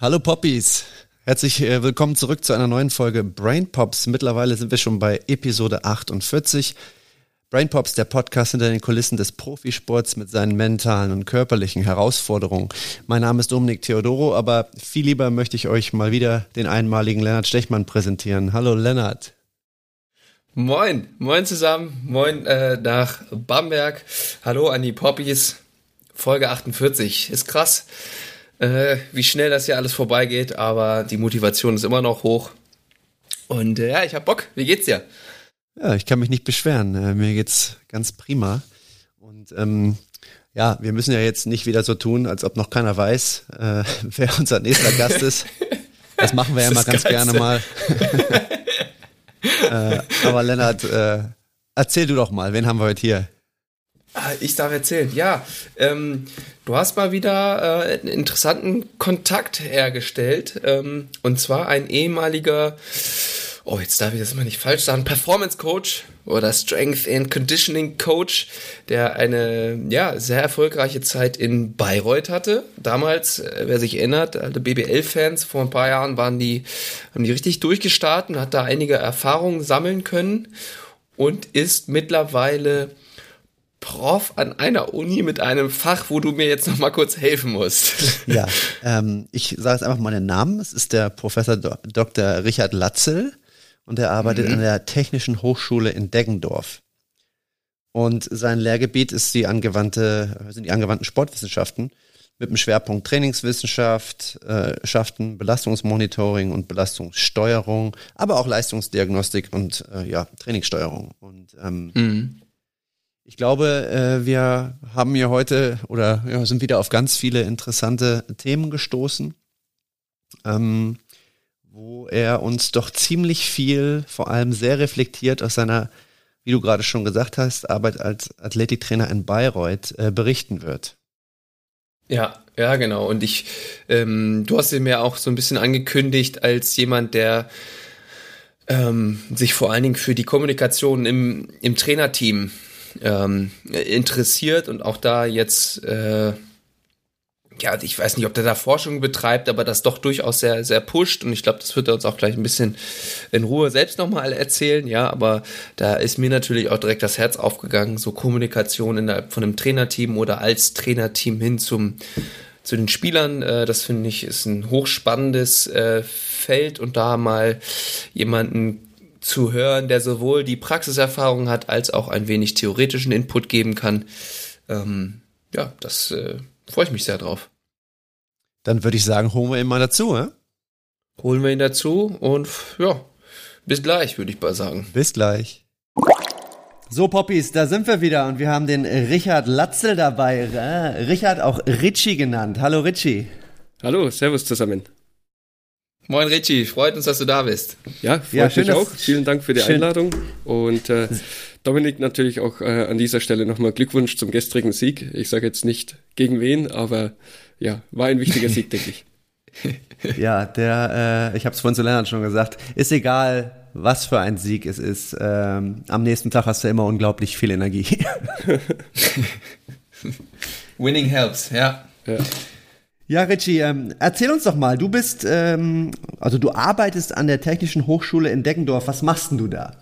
Hallo Poppies. Herzlich äh, willkommen zurück zu einer neuen Folge Brain Pops. Mittlerweile sind wir schon bei Episode 48. Brain Pops, der Podcast hinter den Kulissen des Profisports mit seinen mentalen und körperlichen Herausforderungen. Mein Name ist Dominik Theodoro, aber viel lieber möchte ich euch mal wieder den einmaligen Lennart Stechmann präsentieren. Hallo Lennart. Moin, moin zusammen, moin äh, nach Bamberg. Hallo an die Poppies. Folge 48. Ist krass, äh, wie schnell das hier alles vorbeigeht, aber die Motivation ist immer noch hoch. Und äh, ja, ich hab Bock. Wie geht's dir? Ja, ich kann mich nicht beschweren. Äh, mir geht's ganz prima. Und ähm, ja, wir müssen ja jetzt nicht wieder so tun, als ob noch keiner weiß, äh, wer unser nächster Gast ist. Das machen wir ja mal ganz Geilste. gerne mal. äh, aber Lennart, äh, erzähl du doch mal, wen haben wir heute hier? Ah, ich darf erzählen, ja. Ähm, du hast mal wieder äh, einen interessanten Kontakt hergestellt. Ähm, und zwar ein ehemaliger oh, jetzt darf ich das mal nicht falsch sagen, Performance Coach oder Strength and Conditioning Coach, der eine ja, sehr erfolgreiche Zeit in Bayreuth hatte. Damals, äh, wer sich erinnert, alte BBL-Fans, vor ein paar Jahren waren die, haben die richtig durchgestartet und hat da einige Erfahrungen sammeln können und ist mittlerweile Prof an einer Uni mit einem Fach, wo du mir jetzt noch mal kurz helfen musst. Ja, ähm, ich sage jetzt einfach mal den Namen. Es ist der Professor Dr. Richard Latzel und er arbeitet mhm. an der Technischen Hochschule in Deggendorf. Und sein Lehrgebiet ist die angewandte, sind die angewandten Sportwissenschaften mit dem Schwerpunkt Trainingswissenschaft, äh, Schaften, Belastungsmonitoring und Belastungssteuerung, aber auch Leistungsdiagnostik und äh, ja, Trainingssteuerung. Und ähm, mhm. Ich glaube, äh, wir haben hier heute oder sind wieder auf ganz viele interessante Themen gestoßen. Ähm, wo er uns doch ziemlich viel, vor allem sehr reflektiert aus seiner, wie du gerade schon gesagt hast, Arbeit als Athletiktrainer in Bayreuth äh, berichten wird. Ja, ja, genau. Und ich, ähm, du hast ihn mir auch so ein bisschen angekündigt als jemand, der ähm, sich vor allen Dingen für die Kommunikation im, im Trainerteam ähm, interessiert und auch da jetzt äh, ja, ich weiß nicht, ob der da Forschung betreibt, aber das doch durchaus sehr, sehr pusht. Und ich glaube, das wird er uns auch gleich ein bisschen in Ruhe selbst nochmal erzählen. Ja, aber da ist mir natürlich auch direkt das Herz aufgegangen, so Kommunikation innerhalb von einem Trainerteam oder als Trainerteam hin zum, zu den Spielern. Äh, das finde ich ist ein hochspannendes äh, Feld und da mal jemanden zu hören, der sowohl die Praxiserfahrung hat, als auch ein wenig theoretischen Input geben kann. Ähm, ja, das äh, freue ich mich sehr drauf. Dann würde ich sagen, holen wir ihn mal dazu, hä? Holen wir ihn dazu und ja, bis gleich, würde ich mal sagen. Bis gleich. So, Poppies, da sind wir wieder und wir haben den Richard Latzel dabei. Richard, auch Ritchie genannt. Hallo, Ritchie. Hallo, Servus zusammen. Moin Ritchie, freut uns, dass du da bist. Ja, freut ja, schön, mich auch. Vielen Dank für die schön. Einladung und äh, Dominik, natürlich auch äh, an dieser Stelle nochmal Glückwunsch zum gestrigen Sieg. Ich sage jetzt nicht gegen wen, aber ja, war ein wichtiger Sieg, denke ich. Ja, der, äh, ich habe es vorhin zu Lennart schon gesagt, ist egal, was für ein Sieg es ist. Ähm, am nächsten Tag hast du immer unglaublich viel Energie. Winning helps, ja. ja. Ja, Richie, ähm, erzähl uns doch mal, du bist, ähm, also du arbeitest an der Technischen Hochschule in Deggendorf. Was machst denn du da?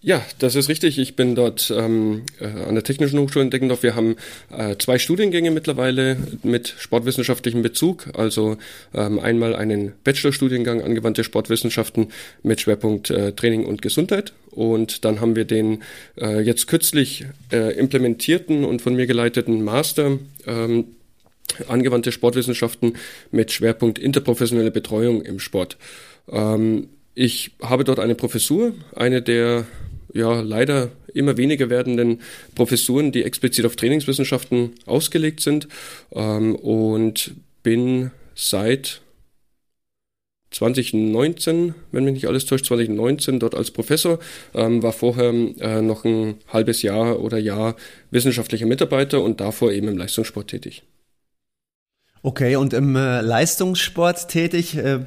Ja, das ist richtig. Ich bin dort ähm, äh, an der Technischen Hochschule in Deggendorf. Wir haben äh, zwei Studiengänge mittlerweile mit sportwissenschaftlichem Bezug. Also ähm, einmal einen Bachelorstudiengang angewandte Sportwissenschaften mit Schwerpunkt äh, Training und Gesundheit. Und dann haben wir den äh, jetzt kürzlich äh, implementierten und von mir geleiteten Master ähm, angewandte Sportwissenschaften mit Schwerpunkt interprofessionelle Betreuung im Sport. Ähm, ich habe dort eine Professur, eine der ja leider immer weniger werdenden Professuren, die explizit auf Trainingswissenschaften ausgelegt sind ähm, und bin seit 2019, wenn mich nicht alles täuscht, 2019 dort als Professor, ähm, war vorher äh, noch ein halbes Jahr oder Jahr wissenschaftlicher Mitarbeiter und davor eben im Leistungssport tätig. Okay, und im äh, Leistungssport tätig, äh,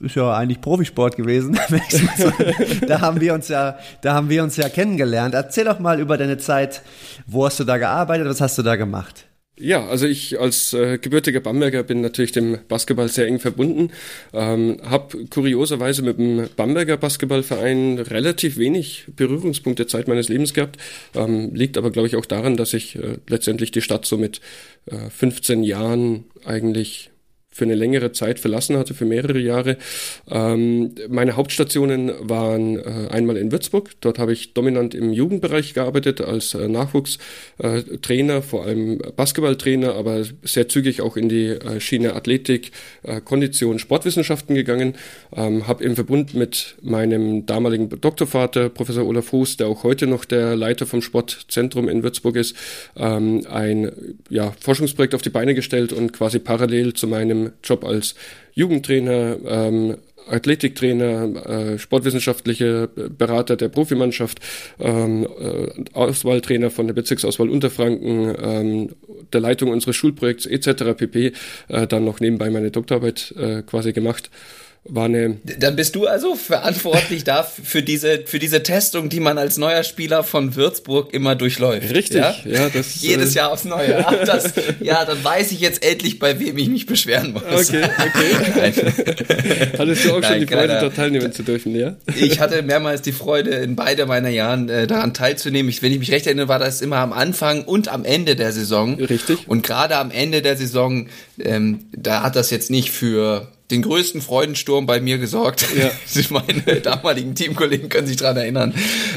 ist ja eigentlich Profisport gewesen. da haben wir uns ja, da haben wir uns ja kennengelernt. Erzähl doch mal über deine Zeit. Wo hast du da gearbeitet? Was hast du da gemacht? Ja, also ich als äh, gebürtiger Bamberger bin natürlich dem Basketball sehr eng verbunden. Ähm, habe kurioserweise mit dem Bamberger Basketballverein relativ wenig Berührungspunkte Zeit meines Lebens gehabt. Ähm, liegt aber, glaube ich, auch daran, dass ich äh, letztendlich die Stadt so mit äh, 15 Jahren eigentlich für eine längere Zeit verlassen hatte, für mehrere Jahre. Ähm, meine Hauptstationen waren äh, einmal in Würzburg. Dort habe ich dominant im Jugendbereich gearbeitet als äh, Nachwuchstrainer, äh, vor allem Basketballtrainer, aber sehr zügig auch in die äh, Schiene Athletik, äh, Kondition, Sportwissenschaften gegangen. Ähm, habe im Verbund mit meinem damaligen Doktorvater, Professor Olaf Hoos, der auch heute noch der Leiter vom Sportzentrum in Würzburg ist, ähm, ein ja, Forschungsprojekt auf die Beine gestellt und quasi parallel zu meinem Job als Jugendtrainer, ähm, Athletiktrainer, äh, sportwissenschaftliche Berater der Profimannschaft, ähm, äh, Auswahltrainer von der Bezirksauswahl Unterfranken, ähm, der Leitung unseres Schulprojekts etc. pp. Äh, dann noch nebenbei meine Doktorarbeit äh, quasi gemacht war eine. Dann bist du also verantwortlich da für diese, für diese Testung, die man als neuer Spieler von Würzburg immer durchläuft. Richtig, ja, ja das. Jedes äh, Jahr aufs Neue. Ach, das, ja, dann weiß ich jetzt endlich, bei wem ich mich beschweren muss. Okay, okay. Hattest du auch Nein, schon die Freude, da teilnehmen zu dürfen, ja? Ich hatte mehrmals die Freude, in beide meiner Jahren äh, daran teilzunehmen. Ich, wenn ich mich recht erinnere, war das immer am Anfang und am Ende der Saison. Richtig. Und gerade am Ende der Saison, ähm, da hat das jetzt nicht für den größten Freudensturm bei mir gesorgt. Ja. Meine damaligen Teamkollegen können sich dran erinnern.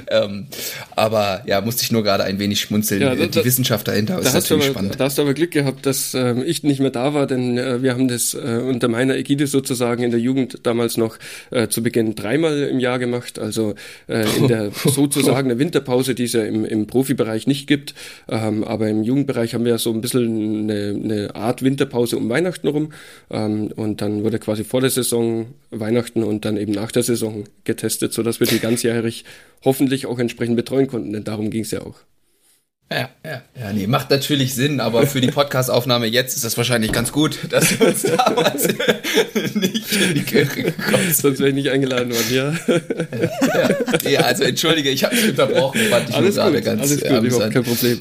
Ähm, aber ja, musste ich nur gerade ein wenig schmunzeln. Ja, da, Die Wissenschaft dahinter da ist natürlich aber, spannend. Da hast du aber Glück gehabt, dass ähm, ich nicht mehr da war, denn äh, wir haben das äh, unter meiner Ägide sozusagen in der Jugend damals noch äh, zu Beginn dreimal im Jahr gemacht. Also äh, in der sozusagen der Winterpause, die es ja im, im Profibereich nicht gibt. Ähm, aber im Jugendbereich haben wir so ein bisschen eine, eine Art Winterpause um Weihnachten rum. Ähm, und dann wurde quasi vor der Saison Weihnachten und dann eben nach der Saison getestet, sodass wir die ganzjährig hoffentlich auch entsprechend betreuen konnten, denn darum ging es ja auch. Ja, ja, ja, nee, macht natürlich Sinn, aber für die Podcastaufnahme jetzt ist das wahrscheinlich ganz gut, dass wir uns damals nicht in die Kirche gekommen sind. Sonst wäre ich nicht eingeladen worden, ja. ja, ja. ja also entschuldige, ich habe dich unterbrochen, fand ich alles nur gut, ganz Alles gut, überhaupt kein Problem.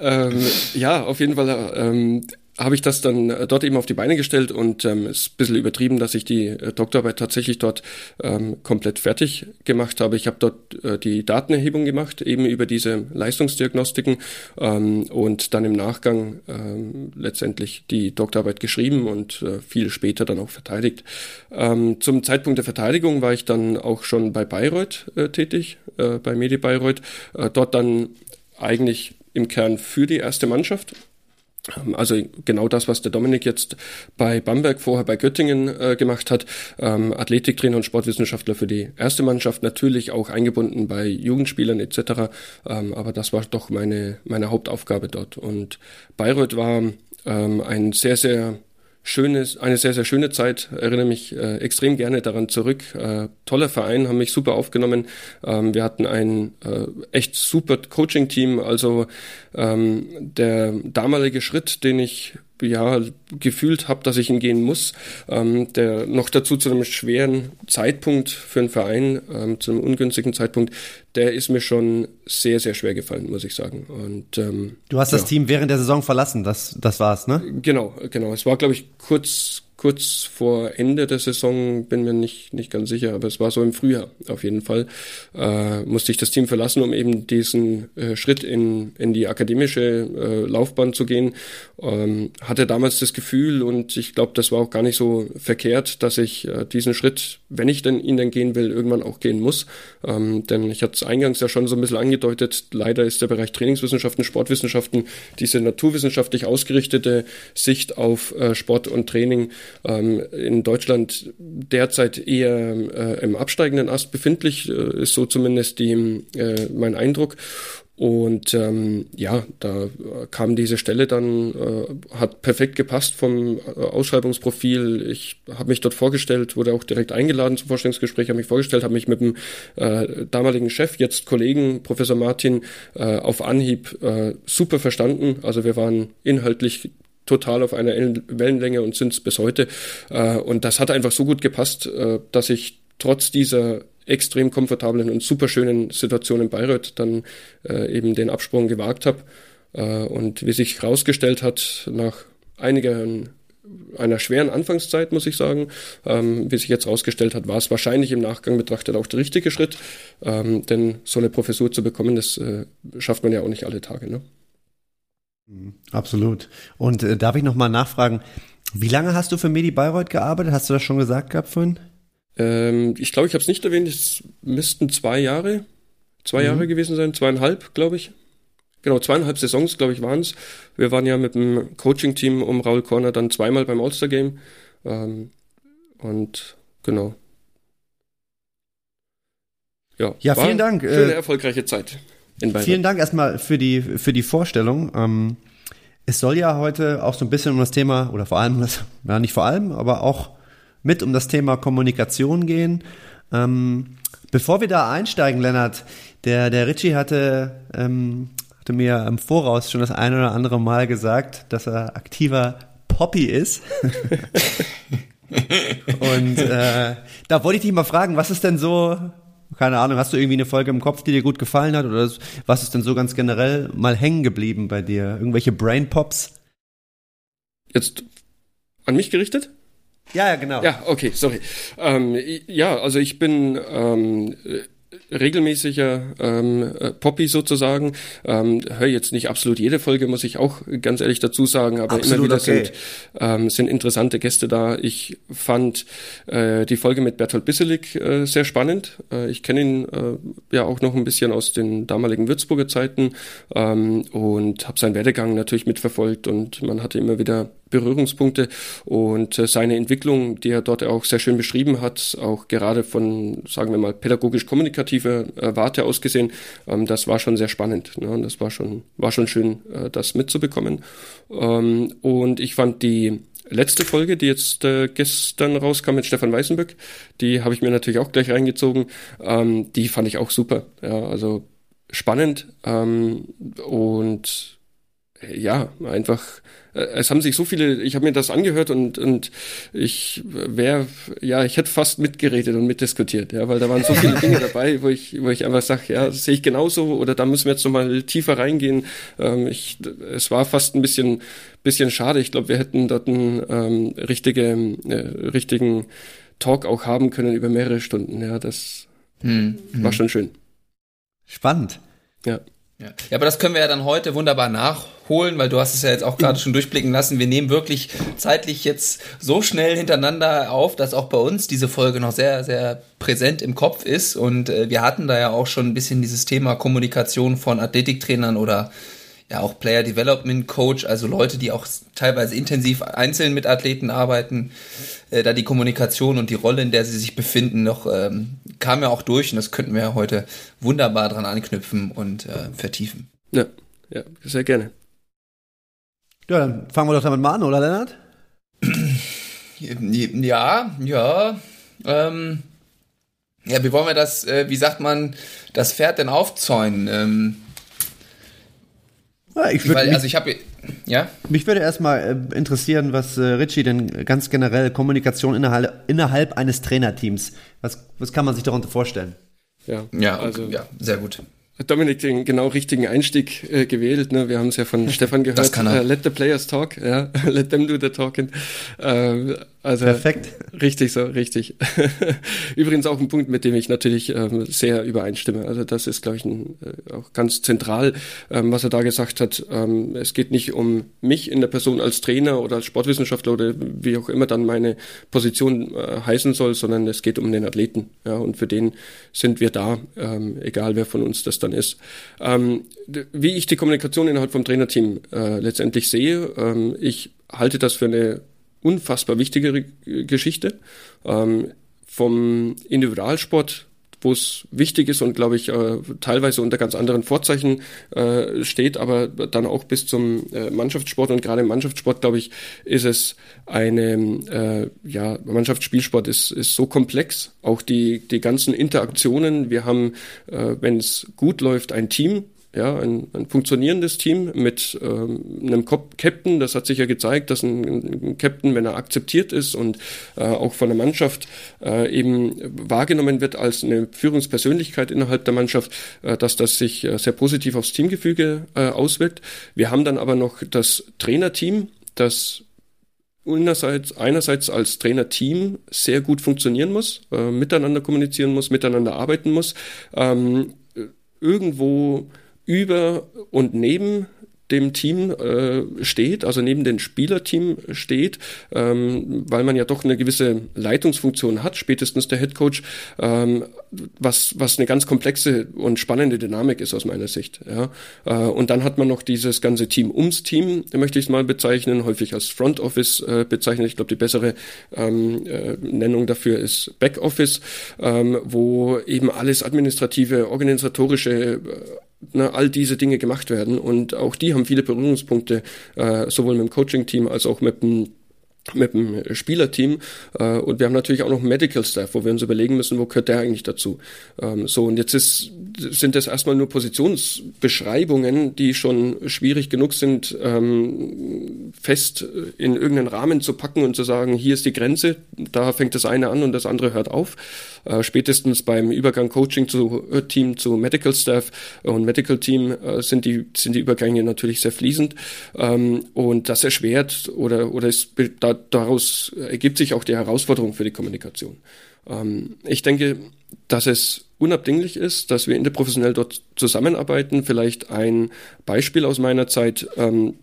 ähm, ja, auf jeden Fall ähm, habe ich das dann äh, dort eben auf die Beine gestellt und ähm, ist ein bisschen übertrieben, dass ich die äh, Doktorarbeit tatsächlich dort ähm, komplett fertig gemacht habe. Ich habe dort äh, die Datenerhebung gemacht, eben über diese Leistungsdiagnostiken ähm, und dann im Nachgang ähm, letztendlich die Doktorarbeit geschrieben und äh, viel später dann auch verteidigt. Ähm, zum Zeitpunkt der Verteidigung war ich dann auch schon bei Bayreuth äh, tätig, äh, bei Medi Bayreuth, äh, dort dann eigentlich im Kern für die erste Mannschaft also genau das, was der Dominik jetzt bei Bamberg vorher bei Göttingen äh, gemacht hat. Ähm, Athletiktrainer und Sportwissenschaftler für die erste Mannschaft, natürlich auch eingebunden bei Jugendspielern etc. Ähm, aber das war doch meine, meine Hauptaufgabe dort. Und Bayreuth war ähm, ein sehr, sehr schönes, eine sehr, sehr schöne Zeit. Erinnere mich äh, extrem gerne daran zurück. Äh, toller Verein, haben mich super aufgenommen. Ähm, wir hatten ein äh, echt super Coaching-Team. Also ähm, der damalige Schritt, den ich ja gefühlt habe, dass ich ihn gehen muss. Ähm, der noch dazu zu einem schweren Zeitpunkt für einen Verein, ähm, zu einem ungünstigen Zeitpunkt, der ist mir schon sehr, sehr schwer gefallen, muss ich sagen. Und ähm, du hast ja. das Team während der Saison verlassen, das, das war's, ne? Genau, genau. Es war, glaube ich, kurz kurz vor Ende der Saison, bin mir nicht, nicht ganz sicher, aber es war so im Frühjahr auf jeden Fall, äh, musste ich das Team verlassen, um eben diesen äh, Schritt in, in die akademische äh, Laufbahn zu gehen. Ähm, hatte damals das Gefühl und ich glaube, das war auch gar nicht so verkehrt, dass ich äh, diesen Schritt, wenn ich denn ihn denn gehen will, irgendwann auch gehen muss. Ähm, denn ich hatte es eingangs ja schon so ein bisschen angedeutet, leider ist der Bereich Trainingswissenschaften, Sportwissenschaften, diese naturwissenschaftlich ausgerichtete Sicht auf äh, Sport und Training ähm, in Deutschland derzeit eher äh, im absteigenden Ast befindlich, äh, ist so zumindest die, äh, mein Eindruck. Und ähm, ja, da kam diese Stelle dann, äh, hat perfekt gepasst vom äh, Ausschreibungsprofil. Ich habe mich dort vorgestellt, wurde auch direkt eingeladen zum Vorstellungsgespräch, habe mich vorgestellt, habe mich mit dem äh, damaligen Chef, jetzt Kollegen, Professor Martin, äh, auf Anhieb äh, super verstanden. Also wir waren inhaltlich total auf einer Wellenlänge und sind es bis heute. Äh, und das hat einfach so gut gepasst, äh, dass ich trotz dieser extrem komfortablen und super schönen Situation in Bayreuth dann äh, eben den Absprung gewagt habe. Und wie sich herausgestellt hat, nach einigen einer schweren Anfangszeit, muss ich sagen. Ähm, wie sich jetzt herausgestellt hat, war es wahrscheinlich im Nachgang betrachtet auch der richtige Schritt. Ähm, denn so eine Professur zu bekommen, das äh, schafft man ja auch nicht alle Tage. Ne? Mhm, absolut. Und äh, darf ich nochmal nachfragen, wie lange hast du für Medi Bayreuth gearbeitet? Hast du das schon gesagt gehabt vorhin? Ähm, ich glaube, ich habe es nicht erwähnt. Es müssten zwei Jahre, zwei mhm. Jahre gewesen sein, zweieinhalb, glaube ich. Genau, zweieinhalb Saisons, glaube ich, waren es. Wir waren ja mit dem Coaching-Team um Raul Corner dann zweimal beim All-Star-Game. Ähm, und genau. Ja, ja vielen Dank. Schöne, äh, erfolgreiche Zeit. In vielen Dank erstmal für die, für die Vorstellung. Ähm, es soll ja heute auch so ein bisschen um das Thema, oder vor allem, das, ja nicht vor allem, aber auch mit um das Thema Kommunikation gehen. Ähm, bevor wir da einsteigen, Lennart, der, der Richie hatte ähm, hatte mir im Voraus schon das eine oder andere Mal gesagt, dass er aktiver Poppy ist. Und äh, da wollte ich dich mal fragen, was ist denn so, keine Ahnung, hast du irgendwie eine Folge im Kopf, die dir gut gefallen hat? Oder was ist denn so ganz generell mal hängen geblieben bei dir? Irgendwelche Brain Pops? Jetzt an mich gerichtet? Ja, ja, genau. Ja, okay, sorry. Ähm, ja, also ich bin ähm, regelmäßiger ähm, äh, Poppy sozusagen. Ähm, höre jetzt nicht absolut jede Folge, muss ich auch ganz ehrlich dazu sagen, aber absolut immer wieder okay. sind, ähm, sind interessante Gäste da. Ich fand äh, die Folge mit Bertolt Bisselik äh, sehr spannend. Äh, ich kenne ihn äh, ja auch noch ein bisschen aus den damaligen Würzburger Zeiten ähm, und habe seinen Werdegang natürlich mitverfolgt und man hatte immer wieder Berührungspunkte und äh, seine Entwicklung, die er dort auch sehr schön beschrieben hat, auch gerade von, sagen wir mal, pädagogisch-kommunikativer äh, Warte aus gesehen, ähm, das war schon sehr spannend. Ne? Das war schon, war schon schön, äh, das mitzubekommen. Ähm, und ich fand die letzte Folge, die jetzt gestern rauskam mit Stefan Weißenböck, die habe ich mir natürlich auch gleich reingezogen. Ähm, die fand ich auch super. Ja, also spannend und ja, einfach, äh, es haben sich so viele, ich habe mir das angehört und, und ich wäre, ja, ich hätte fast mitgeredet und mitdiskutiert, ja, weil da waren so viele Dinge dabei, wo ich, wo ich einfach sage, ja, sehe ich genauso oder da müssen wir jetzt nochmal tiefer reingehen. Ähm, ich, es war fast ein bisschen, bisschen schade. Ich glaube, wir hätten dort einen ähm, richtige, äh, richtigen Talk auch haben können über mehrere Stunden. Ja, das hm. war schon schön. Spannend. Ja. Ja. ja, aber das können wir ja dann heute wunderbar nachholen, weil du hast es ja jetzt auch gerade schon durchblicken lassen. Wir nehmen wirklich zeitlich jetzt so schnell hintereinander auf, dass auch bei uns diese Folge noch sehr, sehr präsent im Kopf ist. Und äh, wir hatten da ja auch schon ein bisschen dieses Thema Kommunikation von Athletiktrainern oder ja auch Player Development Coach, also Leute, die auch teilweise intensiv einzeln mit Athleten arbeiten, äh, da die Kommunikation und die Rolle, in der sie sich befinden, noch ähm, kam ja auch durch und das könnten wir ja heute wunderbar dran anknüpfen und äh, vertiefen. Ja, ja, sehr gerne. Ja, dann fangen wir doch damit mal an, oder Lennart? Ja, ja. Ähm, ja, wie wollen wir das, äh, wie sagt man, das Pferd denn aufzäunen? Ähm, ja, ich würde, also ich habe, ja. Mich würde erstmal äh, interessieren, was äh, Richie denn ganz generell Kommunikation innerhalb, innerhalb eines Trainerteams, was, was kann man sich darunter vorstellen? Ja, ja, also ja, sehr gut. Dominik den genau richtigen Einstieg äh, gewählt. Ne? Wir haben es ja von Stefan gehört. Das kann er. Uh, let the players talk. Ja? let them do the talking. Uh, also Perfekt. Richtig so, richtig. Übrigens auch ein Punkt, mit dem ich natürlich ähm, sehr übereinstimme. Also das ist, glaube ich, ein, äh, auch ganz zentral, ähm, was er da gesagt hat. Ähm, es geht nicht um mich in der Person als Trainer oder als Sportwissenschaftler oder wie auch immer dann meine Position äh, heißen soll, sondern es geht um den Athleten. Ja, und für den sind wir da, ähm, egal wer von uns das dann ist. Ähm, wie ich die Kommunikation innerhalb vom Trainerteam äh, letztendlich sehe, ähm, ich halte das für eine unfassbar wichtige Geschichte. Ähm, vom Individualsport, wo es wichtig ist und glaube ich äh, teilweise unter ganz anderen Vorzeichen äh, steht, aber dann auch bis zum äh, Mannschaftssport und gerade im Mannschaftssport glaube ich ist es eine äh, ja Mannschaftsspielsport ist ist so komplex, auch die die ganzen Interaktionen. Wir haben, äh, wenn es gut läuft, ein Team, ja, ein, ein funktionierendes Team mit ähm, einem Captain. Das hat sich ja gezeigt, dass ein, ein Captain, wenn er akzeptiert ist und äh, auch von der Mannschaft äh, eben wahrgenommen wird als eine Führungspersönlichkeit innerhalb der Mannschaft, äh, dass das sich äh, sehr positiv aufs Teamgefüge äh, auswirkt. Wir haben dann aber noch das Trainerteam, das einerseits, einerseits als Trainerteam sehr gut funktionieren muss, äh, miteinander kommunizieren muss, miteinander arbeiten muss, ähm, irgendwo über und neben dem Team äh, steht, also neben dem Spielerteam steht, ähm, weil man ja doch eine gewisse Leitungsfunktion hat, spätestens der Headcoach, ähm, was, was eine ganz komplexe und spannende Dynamik ist aus meiner Sicht. Ja. Äh, und dann hat man noch dieses ganze Team ums Team, möchte ich es mal bezeichnen, häufig als Front Office äh, bezeichnet. Ich glaube, die bessere ähm, äh, Nennung dafür ist Back Office, ähm, wo eben alles administrative, organisatorische äh, ne, all diese Dinge gemacht werden. Und auch die haben viele Berührungspunkte, äh, sowohl mit dem Coaching-Team als auch mit dem mit dem Spielerteam äh, und wir haben natürlich auch noch Medical Staff, wo wir uns überlegen müssen, wo gehört der eigentlich dazu. Ähm, so und jetzt ist, sind das erstmal nur Positionsbeschreibungen, die schon schwierig genug sind, ähm, fest in irgendeinen Rahmen zu packen und zu sagen, hier ist die Grenze, da fängt das eine an und das andere hört auf. Äh, spätestens beim Übergang Coaching zu äh, Team zu Medical Staff und Medical Team äh, sind die sind die Übergänge natürlich sehr fließend ähm, und das erschwert oder oder ist da daraus ergibt sich auch die Herausforderung für die Kommunikation. Ähm, ich denke, dass es unabdinglich ist, dass wir interprofessionell dort zusammenarbeiten. Vielleicht ein Beispiel aus meiner Zeit. Ähm,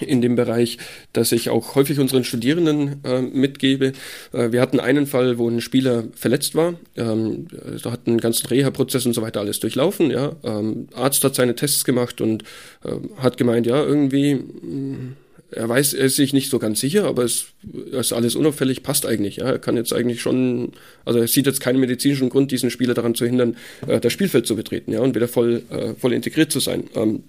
in dem Bereich, dass ich auch häufig unseren Studierenden äh, mitgebe. Äh, wir hatten einen Fall, wo ein Spieler verletzt war. Ähm, da hat einen ganzen Reha-Prozess und so weiter alles durchlaufen. Ja, ähm, Arzt hat seine Tests gemacht und äh, hat gemeint, ja irgendwie mh, er weiß, er ist sich nicht so ganz sicher, aber es ist alles unauffällig, passt eigentlich. Ja. Er kann jetzt eigentlich schon, also er sieht jetzt keinen medizinischen Grund, diesen Spieler daran zu hindern, äh, das Spielfeld zu betreten ja, und wieder voll, äh, voll integriert zu sein. Ähm,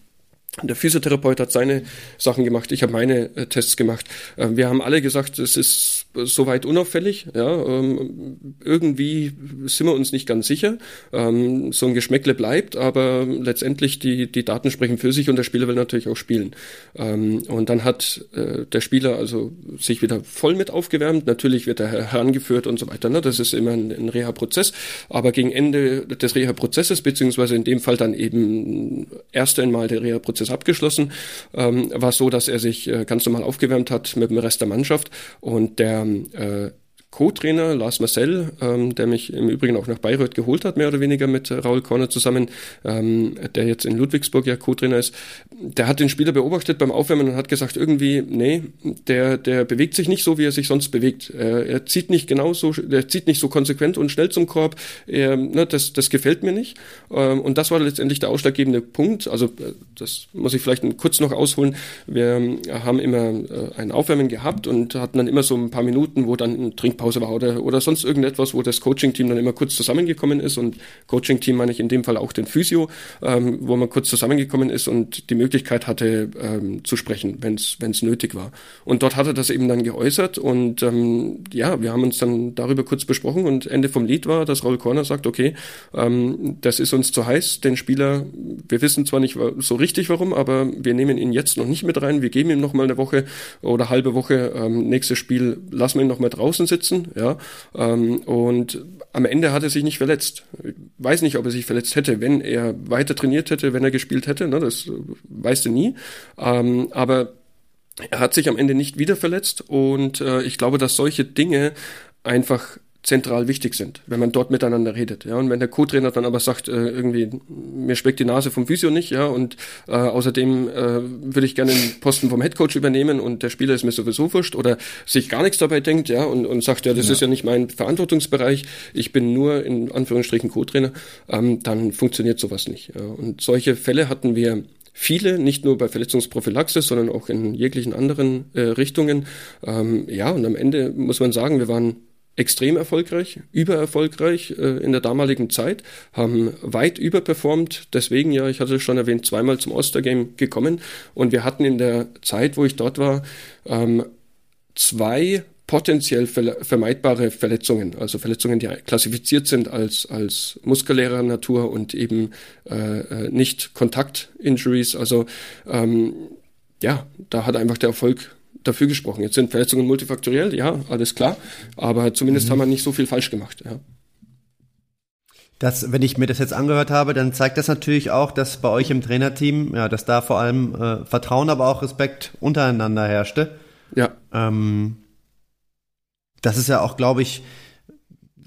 der Physiotherapeut hat seine Sachen gemacht, ich habe meine äh, Tests gemacht. Äh, wir haben alle gesagt, es ist soweit unauffällig. Ja, ähm, irgendwie sind wir uns nicht ganz sicher. Ähm, so ein Geschmäckle bleibt, aber letztendlich die, die Daten sprechen für sich und der Spieler will natürlich auch spielen. Ähm, und dann hat äh, der Spieler also sich wieder voll mit aufgewärmt. Natürlich wird er herangeführt und so weiter. Ne? Das ist immer ein, ein Reha-Prozess. Aber gegen Ende des Reha-Prozesses, beziehungsweise in dem Fall dann eben erst einmal der Reha-Prozess abgeschlossen, ähm, war es so, dass er sich äh, ganz normal aufgewärmt hat mit dem Rest der Mannschaft und der äh, Co-Trainer Lars Marcel, ähm, der mich im Übrigen auch nach Bayreuth geholt hat, mehr oder weniger mit Raul Korner zusammen, ähm, der jetzt in Ludwigsburg ja Co-Trainer ist, der hat den Spieler beobachtet beim Aufwärmen und hat gesagt, irgendwie, nee, der, der bewegt sich nicht so, wie er sich sonst bewegt. Er, er zieht nicht genauso, der zieht nicht so konsequent und schnell zum Korb. Er, ne, das, das gefällt mir nicht. Ähm, und das war letztendlich der ausschlaggebende Punkt. Also, äh, das muss ich vielleicht kurz noch ausholen. Wir haben immer äh, ein Aufwärmen gehabt und hatten dann immer so ein paar Minuten, wo dann ein Trink Pause war oder, oder sonst irgendetwas, wo das Coaching-Team dann immer kurz zusammengekommen ist und Coaching-Team meine ich in dem Fall auch den Physio, ähm, wo man kurz zusammengekommen ist und die Möglichkeit hatte ähm, zu sprechen, wenn es nötig war. Und dort hat er das eben dann geäußert und ähm, ja, wir haben uns dann darüber kurz besprochen und Ende vom Lied war, dass Raul Corner sagt, okay, ähm, das ist uns zu heiß, den Spieler, wir wissen zwar nicht so richtig warum, aber wir nehmen ihn jetzt noch nicht mit rein, wir geben ihm noch mal eine Woche oder halbe Woche, ähm, nächstes Spiel lassen wir ihn noch mal draußen sitzen sitzen, ja. Ähm, und am Ende hat er sich nicht verletzt. Ich weiß nicht, ob er sich verletzt hätte, wenn er weiter trainiert hätte, wenn er gespielt hätte. Ne? Das weißt du nie. Ähm, aber er hat sich am Ende nicht wieder verletzt und äh, ich glaube, dass solche Dinge einfach zentral wichtig sind, wenn man dort miteinander redet. Ja, und wenn der Co-Trainer dann aber sagt, äh, irgendwie mir schmeckt die Nase vom Physio nicht, ja, und äh, außerdem äh, würde ich gerne den Posten vom Headcoach übernehmen und der Spieler ist mir sowieso wurscht oder sich gar nichts dabei denkt, ja, und, und sagt, ja, das ja. ist ja nicht mein Verantwortungsbereich, ich bin nur in Anführungsstrichen Co-Trainer, ähm, dann funktioniert sowas nicht. Ja. Und solche Fälle hatten wir viele, nicht nur bei Verletzungsprophylaxe, sondern auch in jeglichen anderen äh, Richtungen. Ähm, ja, und am Ende muss man sagen, wir waren extrem erfolgreich, übererfolgreich äh, in der damaligen Zeit, haben weit überperformt. Deswegen ja, ich hatte schon erwähnt, zweimal zum Ostergame gekommen und wir hatten in der Zeit, wo ich dort war, ähm, zwei potenziell vermeidbare Verletzungen, also Verletzungen, die klassifiziert sind als, als muskulärer Natur und eben äh, äh, nicht Kontakt-Injuries. Also ähm, ja, da hat einfach der Erfolg dafür gesprochen. Jetzt sind Verletzungen multifaktoriell, ja, alles klar, aber zumindest mhm. haben wir nicht so viel falsch gemacht. Ja. Das, wenn ich mir das jetzt angehört habe, dann zeigt das natürlich auch, dass bei euch im Trainerteam, ja, dass da vor allem äh, Vertrauen, aber auch Respekt untereinander herrschte. Ja. Ähm, das ist ja auch, glaube ich,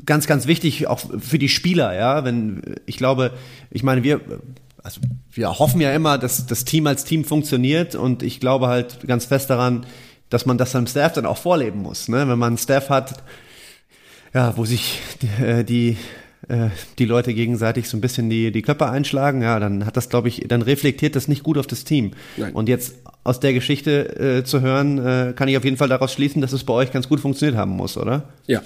ganz, ganz wichtig, auch für die Spieler, ja. Wenn, ich glaube, ich meine, wir, also wir hoffen ja immer, dass das Team als Team funktioniert und ich glaube halt ganz fest daran, dass man das seinem Staff dann auch vorleben muss. Ne? Wenn man einen Staff hat, ja, wo sich die, äh, die äh, die Leute gegenseitig so ein bisschen die, die Köpfe einschlagen, ja, dann hat das, glaube ich, dann reflektiert das nicht gut auf das Team. Nein. Und jetzt aus der Geschichte äh, zu hören, äh, kann ich auf jeden Fall daraus schließen, dass es bei euch ganz gut funktioniert haben muss, oder? Ja.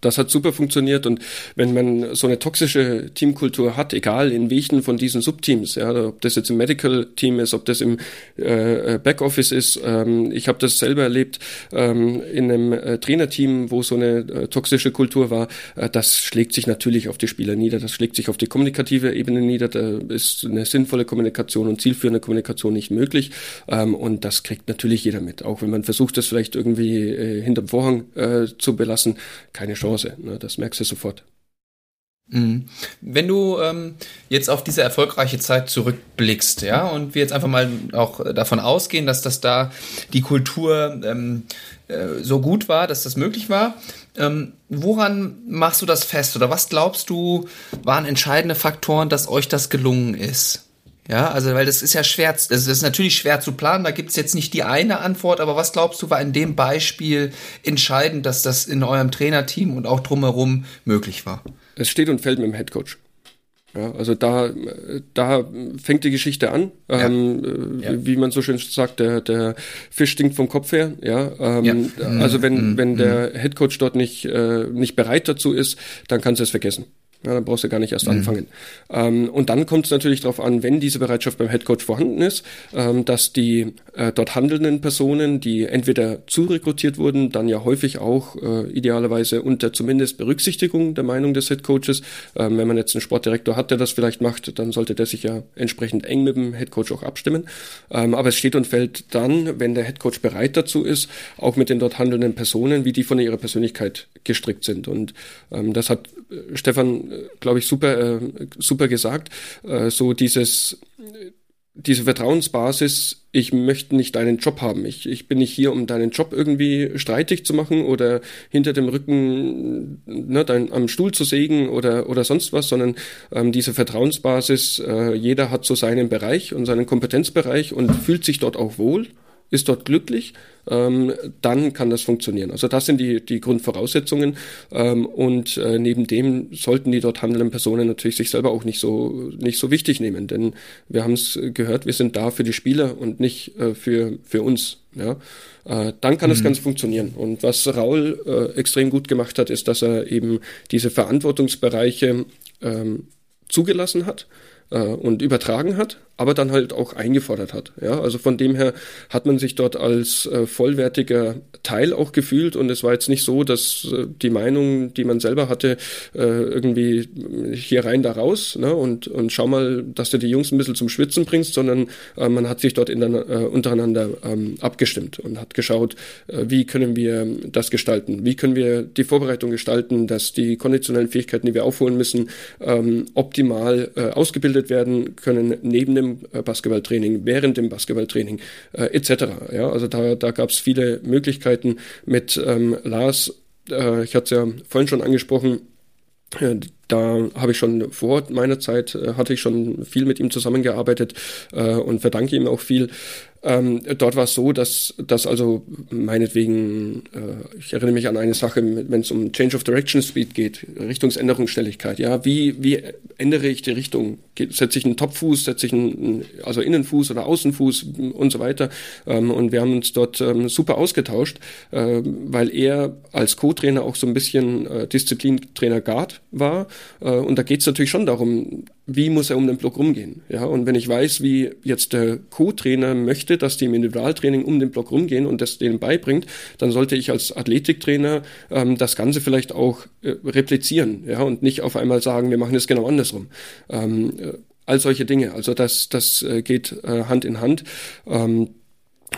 Das hat super funktioniert und wenn man so eine toxische Teamkultur hat, egal in welchen von diesen Subteams, ja, ob das jetzt im Medical Team ist, ob das im äh, Backoffice ist, ähm, ich habe das selber erlebt ähm, in einem äh, Trainerteam, wo so eine äh, toxische Kultur war, äh, das schlägt sich natürlich auf die Spieler nieder, das schlägt sich auf die kommunikative Ebene nieder, da ist eine sinnvolle Kommunikation und zielführende Kommunikation nicht möglich ähm, und das kriegt natürlich jeder mit, auch wenn man versucht, das vielleicht irgendwie äh, hinterm Vorhang äh, zu belassen, keine Chance Chance. Ne? Das merkst du sofort. Mhm. Wenn du ähm, jetzt auf diese erfolgreiche Zeit zurückblickst, ja, und wir jetzt einfach mal auch davon ausgehen, dass das da die Kultur ähm, äh, so gut war, dass das möglich war, ähm, woran machst du das fest oder was glaubst du waren entscheidende Faktoren, dass euch das gelungen ist? Ja, also weil das ist ja schwer, das ist natürlich schwer zu planen, da gibt es jetzt nicht die eine Antwort, aber was glaubst du, war in dem Beispiel entscheidend, dass das in eurem Trainerteam und auch drumherum möglich war? Es steht und fällt mit dem Headcoach. Ja, also da, da fängt die Geschichte an. Ja. Ähm, ja. Wie man so schön sagt, der, der Fisch stinkt vom Kopf her. Ja, ähm, also wenn, mhm. wenn der mhm. Headcoach dort nicht, äh, nicht bereit dazu ist, dann kannst du es vergessen. Ja, dann brauchst du gar nicht erst mhm. anfangen. Ähm, und dann kommt es natürlich darauf an, wenn diese Bereitschaft beim Headcoach vorhanden ist, ähm, dass die äh, dort handelnden Personen, die entweder zurekrutiert wurden, dann ja häufig auch äh, idealerweise unter zumindest Berücksichtigung der Meinung des Headcoaches. Ähm, wenn man jetzt einen Sportdirektor hat, der das vielleicht macht, dann sollte der sich ja entsprechend eng mit dem Headcoach auch abstimmen. Ähm, aber es steht und fällt dann, wenn der Headcoach bereit dazu ist, auch mit den dort handelnden Personen, wie die von ihrer Persönlichkeit gestrickt sind. Und ähm, das hat äh, Stefan glaube ich, super, äh, super gesagt. Äh, so dieses, diese Vertrauensbasis, ich möchte nicht deinen Job haben. Ich, ich bin nicht hier, um deinen Job irgendwie streitig zu machen oder hinter dem Rücken ne, dein, am Stuhl zu sägen oder, oder sonst was, sondern ähm, diese Vertrauensbasis, äh, jeder hat so seinen Bereich und seinen Kompetenzbereich und fühlt sich dort auch wohl ist dort glücklich, ähm, dann kann das funktionieren. Also das sind die, die Grundvoraussetzungen ähm, und äh, neben dem sollten die dort handelnden Personen natürlich sich selber auch nicht so, nicht so wichtig nehmen, denn wir haben es gehört, wir sind da für die Spieler und nicht äh, für, für uns. Ja? Äh, dann kann mhm. das Ganze funktionieren. Und was Raul äh, extrem gut gemacht hat, ist, dass er eben diese Verantwortungsbereiche ähm, zugelassen hat äh, und übertragen hat, aber dann halt auch eingefordert hat. Ja, also von dem her hat man sich dort als äh, vollwertiger Teil auch gefühlt und es war jetzt nicht so, dass äh, die Meinung, die man selber hatte, äh, irgendwie hier rein, da raus ne, und, und schau mal, dass du die Jungs ein bisschen zum Schwitzen bringst, sondern äh, man hat sich dort in, äh, untereinander ähm, abgestimmt und hat geschaut, äh, wie können wir das gestalten, wie können wir die Vorbereitung gestalten, dass die konditionellen Fähigkeiten, die wir aufholen müssen, ähm, optimal äh, ausgebildet werden können neben dem äh, Basketballtraining, während dem Basketballtraining äh, etc. Ja, also da, da gab es viele Möglichkeiten mit ähm, Lars. Äh, ich hatte es ja vorhin schon angesprochen. Da habe ich schon vor meiner Zeit, äh, hatte ich schon viel mit ihm zusammengearbeitet äh, und verdanke ihm auch viel. Ähm, dort war es so, dass, dass also meinetwegen, äh, ich erinnere mich an eine Sache, wenn es um Change of Direction Speed geht, Richtungsänderungsstelligkeit. Ja, wie, wie ändere ich die Richtung? Setze ich einen Topfuß, setze ich einen, also Innenfuß oder Außenfuß und so weiter. Ähm, und wir haben uns dort ähm, super ausgetauscht, äh, weil er als Co-Trainer auch so ein bisschen äh, Disziplintrainer Guard war und da geht es natürlich schon darum, wie muss er um den Block rumgehen. Ja, und wenn ich weiß, wie jetzt der Co-Trainer möchte, dass die im Individualtraining um den Block rumgehen und das denen beibringt, dann sollte ich als Athletiktrainer ähm, das Ganze vielleicht auch äh, replizieren, ja, und nicht auf einmal sagen, wir machen es genau andersrum. Ähm, äh, all solche Dinge. Also das, das äh, geht äh, Hand in Hand. Ähm,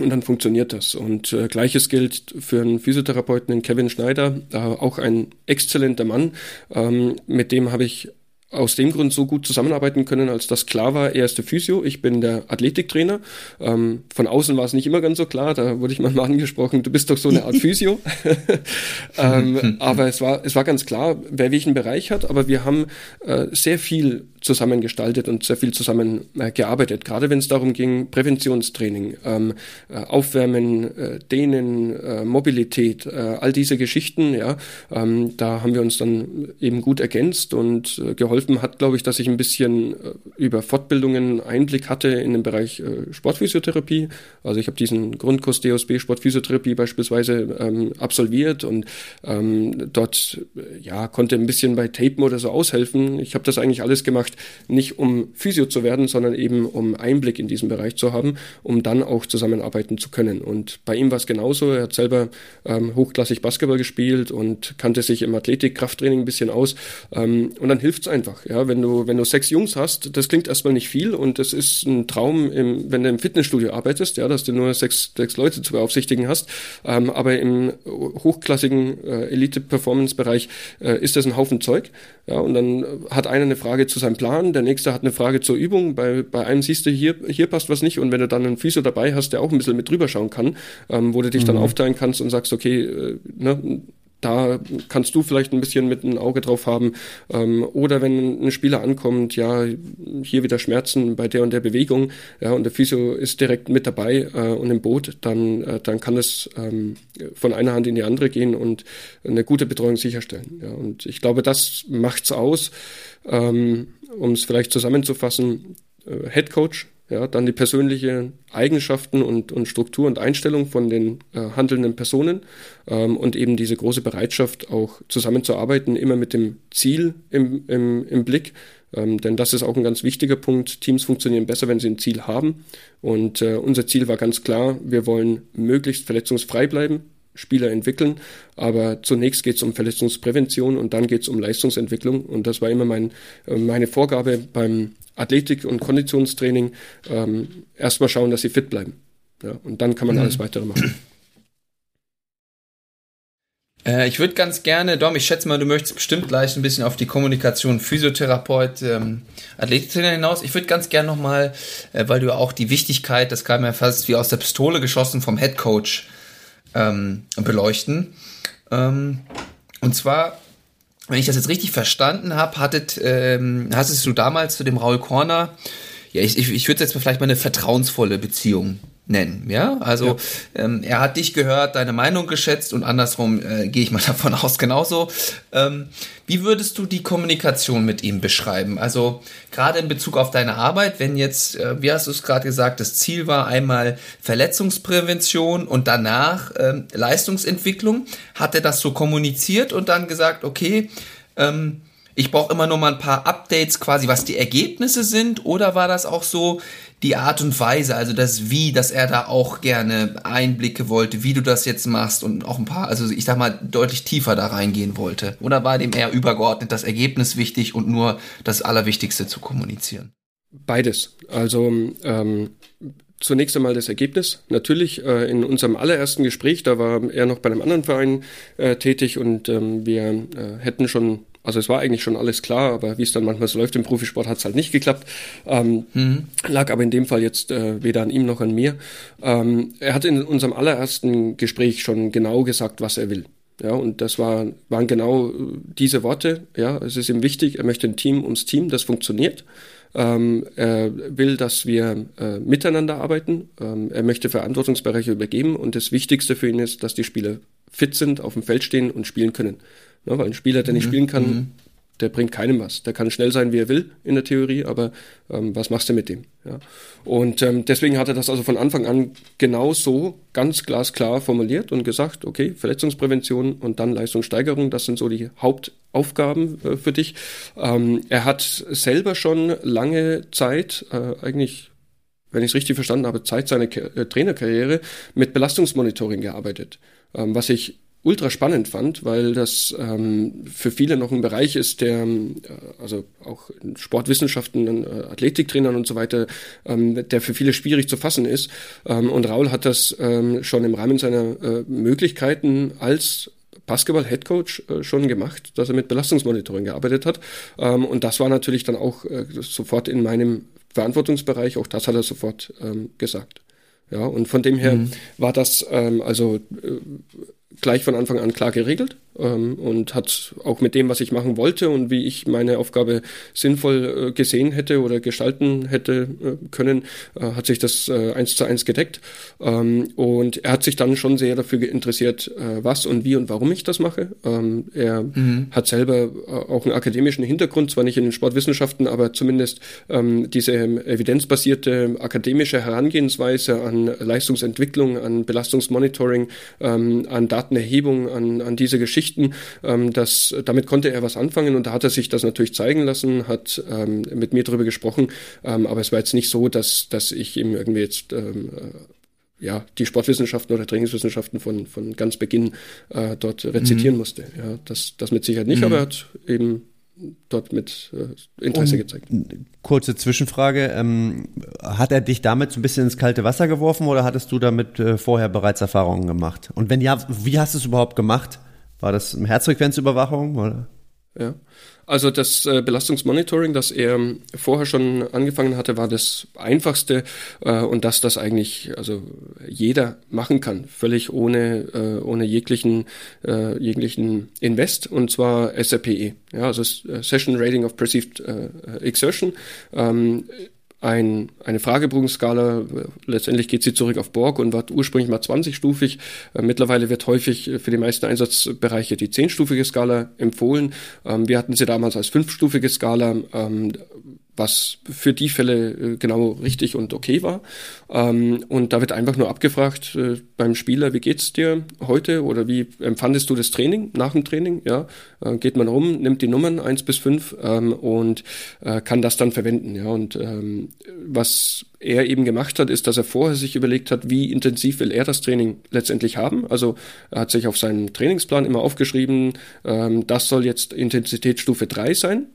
und dann funktioniert das. Und äh, gleiches gilt für einen Physiotherapeuten, den Kevin Schneider, äh, auch ein exzellenter Mann. Ähm, mit dem habe ich aus dem Grund so gut zusammenarbeiten können, als das klar war, er ist der Physio, ich bin der Athletiktrainer. Ähm, von außen war es nicht immer ganz so klar, da wurde ich manchmal angesprochen, du bist doch so eine Art Physio. ähm, aber es war, es war ganz klar, wer welchen Bereich hat, aber wir haben äh, sehr viel zusammengestaltet und sehr viel zusammen äh, gearbeitet, gerade wenn es darum ging, Präventionstraining, ähm, äh, Aufwärmen, äh, Dehnen, äh, Mobilität, äh, all diese Geschichten, ja, ähm, da haben wir uns dann eben gut ergänzt und äh, geholfen hat, glaube ich, dass ich ein bisschen über Fortbildungen Einblick hatte in den Bereich Sportphysiotherapie. Also ich habe diesen Grundkurs DOSB Sportphysiotherapie beispielsweise ähm, absolviert und ähm, dort ja konnte ein bisschen bei Tapen oder so aushelfen. Ich habe das eigentlich alles gemacht gemacht, nicht um Physio zu werden, sondern eben um Einblick in diesen Bereich zu haben, um dann auch zusammenarbeiten zu können. Und bei ihm war es genauso. Er hat selber ähm, hochklassig Basketball gespielt und kannte sich im Athletik-Krafttraining ein bisschen aus. Ähm, und dann hilft es einfach. Ja, wenn du, wenn du sechs Jungs hast, das klingt erstmal nicht viel und das ist ein Traum, im, wenn du im Fitnessstudio arbeitest, ja, dass du nur sechs, sechs Leute zu beaufsichtigen hast. Ähm, aber im hochklassigen äh, Elite-Performance-Bereich äh, ist das ein Haufen Zeug. Ja, und dann hat einer eine Frage zu seinem Plan, der nächste hat eine Frage zur Übung, bei, bei einem siehst du, hier, hier passt was nicht und wenn du dann einen Physio dabei hast, der auch ein bisschen mit drüber schauen kann, ähm, wo du dich mhm. dann aufteilen kannst und sagst, okay, äh, ne, da kannst du vielleicht ein bisschen mit einem Auge drauf haben. Ähm, oder wenn ein Spieler ankommt, ja, hier wieder Schmerzen bei der und der Bewegung, ja, und der Physio ist direkt mit dabei äh, und im Boot, dann, äh, dann kann es ähm, von einer Hand in die andere gehen und eine gute Betreuung sicherstellen. Ja, und ich glaube, das macht's aus. Ähm, um es vielleicht zusammenzufassen, äh, Head Coach ja, dann die persönlichen Eigenschaften und, und Struktur und Einstellung von den äh, handelnden Personen ähm, und eben diese große Bereitschaft, auch zusammenzuarbeiten, immer mit dem Ziel im, im, im Blick. Ähm, denn das ist auch ein ganz wichtiger Punkt. Teams funktionieren besser, wenn sie ein Ziel haben. Und äh, unser Ziel war ganz klar, wir wollen möglichst verletzungsfrei bleiben. Spieler entwickeln. Aber zunächst geht es um Verletzungsprävention und dann geht es um Leistungsentwicklung. Und das war immer mein, äh, meine Vorgabe beim Athletik- und Konditionstraining. Ähm, Erstmal schauen, dass sie fit bleiben. Ja, und dann kann man mhm. alles weitere machen. Äh, ich würde ganz gerne, Dom, ich schätze mal, du möchtest bestimmt gleich ein bisschen auf die Kommunikation Physiotherapeut, ähm, Athletiktrainer hinaus. Ich würde ganz gerne nochmal, äh, weil du auch die Wichtigkeit, das kam ja fast wie aus der Pistole geschossen vom Head Coach ähm, beleuchten. Ähm, und zwar, wenn ich das jetzt richtig verstanden habe, hattet, ähm, hattest du damals zu dem Raul Corner, ja, ich, ich, ich würde jetzt vielleicht mal eine vertrauensvolle Beziehung nennen. Ja, also ja. Ähm, er hat dich gehört, deine Meinung geschätzt und andersrum äh, gehe ich mal davon aus genauso. Ähm, wie würdest du die Kommunikation mit ihm beschreiben? Also gerade in Bezug auf deine Arbeit, wenn jetzt, äh, wie hast du es gerade gesagt, das Ziel war einmal Verletzungsprävention und danach ähm, Leistungsentwicklung, hat er das so kommuniziert und dann gesagt, okay, ähm, ich brauche immer nur mal ein paar Updates quasi, was die Ergebnisse sind, oder war das auch so, die Art und Weise, also das Wie, dass er da auch gerne Einblicke wollte, wie du das jetzt machst und auch ein paar, also ich sag mal, deutlich tiefer da reingehen wollte? Oder war dem eher übergeordnet das Ergebnis wichtig und nur das Allerwichtigste zu kommunizieren? Beides. Also ähm, zunächst einmal das Ergebnis. Natürlich äh, in unserem allerersten Gespräch, da war er noch bei einem anderen Verein äh, tätig und ähm, wir äh, hätten schon also es war eigentlich schon alles klar, aber wie es dann manchmal so läuft im Profisport, hat es halt nicht geklappt. Ähm, mhm. Lag aber in dem Fall jetzt äh, weder an ihm noch an mir. Ähm, er hat in unserem allerersten Gespräch schon genau gesagt, was er will. Ja, und das war, waren genau äh, diese Worte. Ja, es ist ihm wichtig, er möchte ein Team ums Team, das funktioniert. Ähm, er will, dass wir äh, miteinander arbeiten. Ähm, er möchte Verantwortungsbereiche übergeben und das Wichtigste für ihn ist, dass die Spieler fit sind, auf dem Feld stehen und spielen können. Ja, weil ein Spieler, der nicht mhm. spielen kann, mhm. der bringt keinem was. Der kann schnell sein, wie er will in der Theorie, aber ähm, was machst du mit dem? Ja. Und ähm, deswegen hat er das also von Anfang an genau so ganz glasklar formuliert und gesagt, okay, Verletzungsprävention und dann Leistungssteigerung, das sind so die Hauptaufgaben äh, für dich. Ähm, er hat selber schon lange Zeit, äh, eigentlich wenn ich es richtig verstanden habe, Zeit seiner äh, Trainerkarriere mit Belastungsmonitoring gearbeitet, ähm, was ich ultra spannend fand, weil das ähm, für viele noch ein Bereich ist, der äh, also auch in Sportwissenschaften, äh, Athletiktrainern und so weiter, ähm, der für viele schwierig zu fassen ist. Ähm, und Raul hat das ähm, schon im Rahmen seiner äh, Möglichkeiten als Basketball-Headcoach äh, schon gemacht, dass er mit Belastungsmonitoring gearbeitet hat. Ähm, und das war natürlich dann auch äh, sofort in meinem Verantwortungsbereich, auch das hat er sofort ähm, gesagt. Ja, und von dem her mhm. war das ähm, also äh, gleich von Anfang an klar geregelt ähm, und hat auch mit dem, was ich machen wollte und wie ich meine Aufgabe sinnvoll äh, gesehen hätte oder gestalten hätte äh, können, äh, hat sich das äh, eins zu eins gedeckt. Ähm, und er hat sich dann schon sehr dafür interessiert, äh, was und wie und warum ich das mache. Ähm, er mhm. hat selber äh, auch einen akademischen Hintergrund, zwar nicht in den Sportwissenschaften, aber zumindest ähm, diese evidenzbasierte akademische Herangehensweise an Leistungsentwicklung, an Belastungsmonitoring, ähm, an Datenerhebung, an, an diese Geschichte Geschichten. Ähm, das, damit konnte er was anfangen und da hat er sich das natürlich zeigen lassen, hat ähm, mit mir darüber gesprochen. Ähm, aber es war jetzt nicht so, dass, dass ich ihm irgendwie jetzt ähm, äh, ja, die Sportwissenschaften oder Trainingswissenschaften von, von ganz Beginn äh, dort rezitieren mhm. musste. Ja, das, das mit Sicherheit nicht, mhm. aber er hat eben dort mit äh, Interesse Und gezeigt. Kurze Zwischenfrage. Ähm, hat er dich damit so ein bisschen ins kalte Wasser geworfen oder hattest du damit äh, vorher bereits Erfahrungen gemacht? Und wenn ja, wie hast du es überhaupt gemacht? War das Herzfrequenzüberwachung oder? Ja, also das äh, Belastungsmonitoring, das er vorher schon angefangen hatte, war das einfachste äh, und dass das eigentlich also jeder machen kann, völlig ohne äh, ohne jeglichen äh, jeglichen Invest und zwar SRPE, ja, also äh, Session Rating of Perceived äh, Exertion. Ähm, ein, eine Fragebogenskala. Letztendlich geht sie zurück auf Borg und war ursprünglich mal 20-stufig. Äh, mittlerweile wird häufig für die meisten Einsatzbereiche die 10-stufige Skala empfohlen. Ähm, wir hatten sie damals als 5-stufige Skala. Was für die Fälle äh, genau richtig und okay war. Ähm, und da wird einfach nur abgefragt äh, beim Spieler, wie geht's dir heute oder wie empfandest du das Training nach dem Training? Ja, äh, geht man rum, nimmt die Nummern eins bis fünf ähm, und kann das dann verwenden. Ja, und ähm, was er eben gemacht hat, ist, dass er vorher sich überlegt hat, wie intensiv will er das Training letztendlich haben. Also er hat sich auf seinen Trainingsplan immer aufgeschrieben, das soll jetzt Intensitätsstufe drei sein.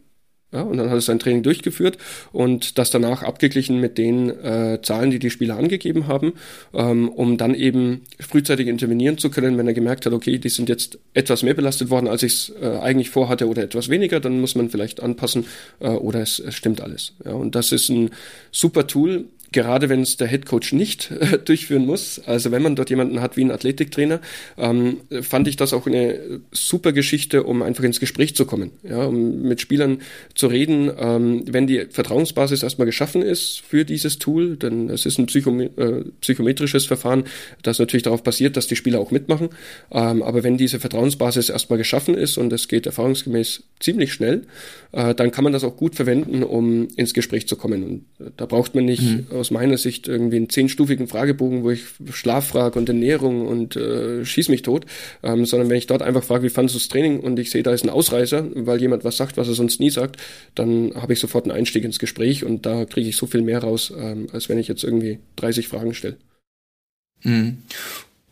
Ja, und dann hat er sein Training durchgeführt und das danach abgeglichen mit den äh, Zahlen, die die Spieler angegeben haben, ähm, um dann eben frühzeitig intervenieren zu können, wenn er gemerkt hat, okay, die sind jetzt etwas mehr belastet worden, als ich es äh, eigentlich vorhatte oder etwas weniger, dann muss man vielleicht anpassen äh, oder es, es stimmt alles. Ja, und das ist ein super Tool, gerade wenn es der Head Coach nicht äh, durchführen muss, also wenn man dort jemanden hat wie einen Athletiktrainer, ähm, fand ich das auch eine super Geschichte, um einfach ins Gespräch zu kommen, ja, um mit Spielern zu reden, ähm, wenn die Vertrauensbasis erstmal geschaffen ist für dieses Tool, denn es ist ein Psychom äh, psychometrisches Verfahren, das natürlich darauf basiert, dass die Spieler auch mitmachen, ähm, aber wenn diese Vertrauensbasis erstmal geschaffen ist und es geht erfahrungsgemäß ziemlich schnell, äh, dann kann man das auch gut verwenden, um ins Gespräch zu kommen. Und äh, da braucht man nicht mhm aus meiner Sicht irgendwie einen zehnstufigen Fragebogen, wo ich Schlaf frage und Ernährung und äh, schieß mich tot, ähm, sondern wenn ich dort einfach frage, wie fandest du das Training und ich sehe, da ist ein Ausreißer, weil jemand was sagt, was er sonst nie sagt, dann habe ich sofort einen Einstieg ins Gespräch und da kriege ich so viel mehr raus, ähm, als wenn ich jetzt irgendwie 30 Fragen stelle. Mhm.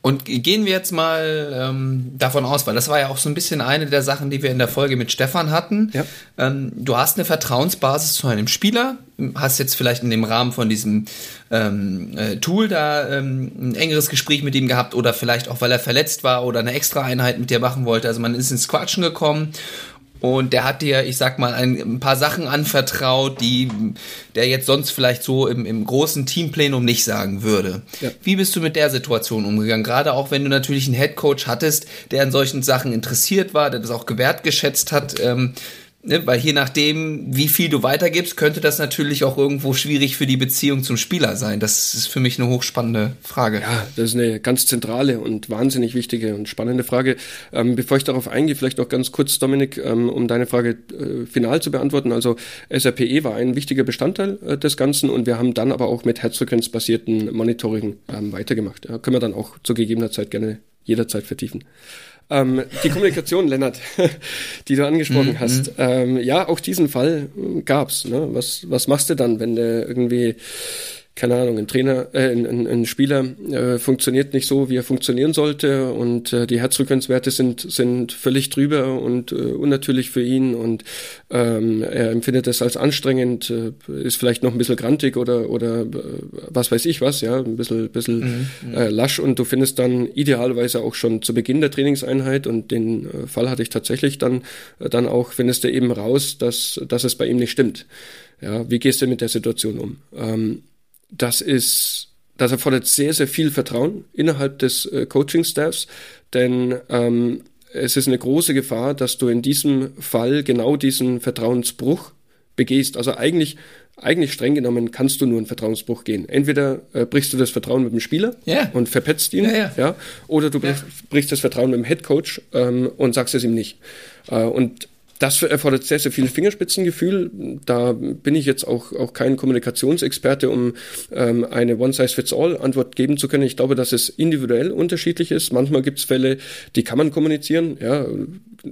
Und gehen wir jetzt mal ähm, davon aus, weil das war ja auch so ein bisschen eine der Sachen, die wir in der Folge mit Stefan hatten. Ja. Ähm, du hast eine Vertrauensbasis zu einem Spieler, hast jetzt vielleicht in dem Rahmen von diesem ähm, äh, Tool da ähm, ein engeres Gespräch mit ihm gehabt oder vielleicht auch, weil er verletzt war oder eine extra Einheit mit dir machen wollte. Also man ist ins Quatschen gekommen und der hat dir, ich sag mal, ein, ein, paar Sachen anvertraut, die der jetzt sonst vielleicht so im, im großen Teamplenum nicht sagen würde. Ja. Wie bist du mit der Situation umgegangen? Gerade auch wenn du natürlich einen Headcoach hattest, der an solchen Sachen interessiert war, der das auch gewertgeschätzt hat. Ähm, Ne, weil je nachdem, wie viel du weitergibst, könnte das natürlich auch irgendwo schwierig für die Beziehung zum Spieler sein. Das ist für mich eine hochspannende Frage. Ja, das ist eine ganz zentrale und wahnsinnig wichtige und spannende Frage. Ähm, bevor ich darauf eingehe, vielleicht noch ganz kurz, Dominik, ähm, um deine Frage äh, final zu beantworten. Also SRPE war ein wichtiger Bestandteil äh, des Ganzen und wir haben dann aber auch mit herzfrequenzbasierten Monitoring ähm, weitergemacht. Ja, können wir dann auch zu gegebener Zeit gerne jederzeit vertiefen. Ähm, die Kommunikation, Lennart, die du angesprochen mhm. hast. Ähm, ja, auch diesen Fall gab's. Ne? Was, was machst du dann, wenn du irgendwie keine Ahnung, ein Trainer, äh, ein, ein, Spieler äh, funktioniert nicht so, wie er funktionieren sollte und äh, die Herzfrequenzwerte sind sind völlig drüber und äh, unnatürlich für ihn und ähm, er empfindet es als anstrengend, äh, ist vielleicht noch ein bisschen grantig oder oder äh, was weiß ich was, ja, ein bisschen bisschen mhm, mhm. äh, lasch und du findest dann idealerweise auch schon zu Beginn der Trainingseinheit und den äh, Fall hatte ich tatsächlich dann äh, dann auch findest du eben raus, dass dass es bei ihm nicht stimmt. Ja, wie gehst du mit der Situation um? Ähm, das ist, das erfordert sehr, sehr viel Vertrauen innerhalb des äh, Coaching-Staffs, denn ähm, es ist eine große Gefahr, dass du in diesem Fall genau diesen Vertrauensbruch begehst. Also eigentlich, eigentlich streng genommen kannst du nur einen Vertrauensbruch gehen. Entweder äh, brichst du das Vertrauen mit dem Spieler yeah. und verpetzt ihn, yeah, yeah. ja, oder du brichst, brichst, das Vertrauen mit dem Headcoach ähm, und sagst es ihm nicht. Äh, und das erfordert sehr, sehr viel Fingerspitzengefühl. Da bin ich jetzt auch, auch kein Kommunikationsexperte, um ähm, eine One-Size-Fits-All-Antwort geben zu können. Ich glaube, dass es individuell unterschiedlich ist. Manchmal gibt es Fälle, die kann man kommunizieren. Ja,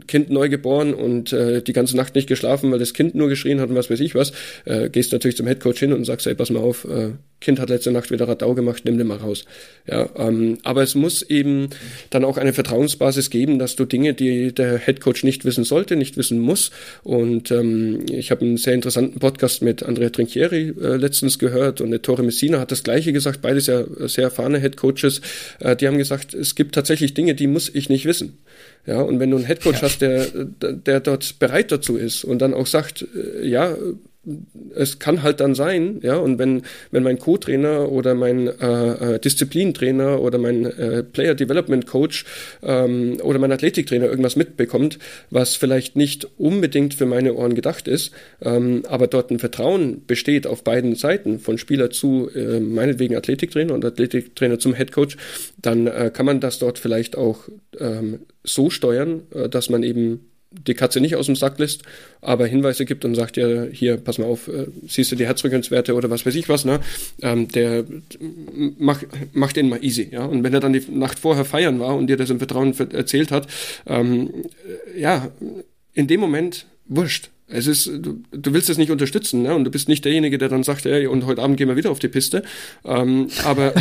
Kind neu geboren und äh, die ganze Nacht nicht geschlafen, weil das Kind nur geschrien hat und was weiß ich was. Äh, gehst natürlich zum Headcoach hin und sagst, ey, pass mal auf, äh, Kind hat letzte Nacht wieder Radau gemacht, nimm den mal raus. Ja, ähm, aber es muss eben dann auch eine Vertrauensbasis geben, dass du Dinge, die der Headcoach nicht wissen sollte, nicht wissen muss. Und ähm, ich habe einen sehr interessanten Podcast mit Andrea Trinchieri äh, letztens gehört und Ettore Messina hat das Gleiche gesagt. Beides ja sehr erfahrene Headcoaches. Äh, die haben gesagt, es gibt tatsächlich Dinge, die muss ich nicht wissen. Ja, und wenn du einen Headcoach ja. hast, der, der dort bereit dazu ist und dann auch sagt, äh, ja, es kann halt dann sein, ja, und wenn, wenn mein Co-Trainer oder mein äh, äh, Disziplintrainer oder mein äh, Player Development Coach ähm, oder mein Athletiktrainer irgendwas mitbekommt, was vielleicht nicht unbedingt für meine Ohren gedacht ist, ähm, aber dort ein Vertrauen besteht auf beiden Seiten, von Spieler zu äh, meinetwegen Athletiktrainer und Athletiktrainer zum Headcoach, dann äh, kann man das dort vielleicht auch ähm, so steuern, äh, dass man eben die Katze nicht aus dem Sack lässt, aber Hinweise gibt und sagt ja, hier, pass mal auf, äh, siehst du die Herzrückenswerte oder was weiß ich was, ne? Ähm, der mach, macht den mal easy, ja. Und wenn er dann die Nacht vorher feiern war und dir das im Vertrauen erzählt hat, ähm, ja, in dem Moment wurscht. Es ist, du, du willst es nicht unterstützen, ne? Und du bist nicht derjenige, der dann sagt, ey, und heute Abend gehen wir wieder auf die Piste. Ähm, aber,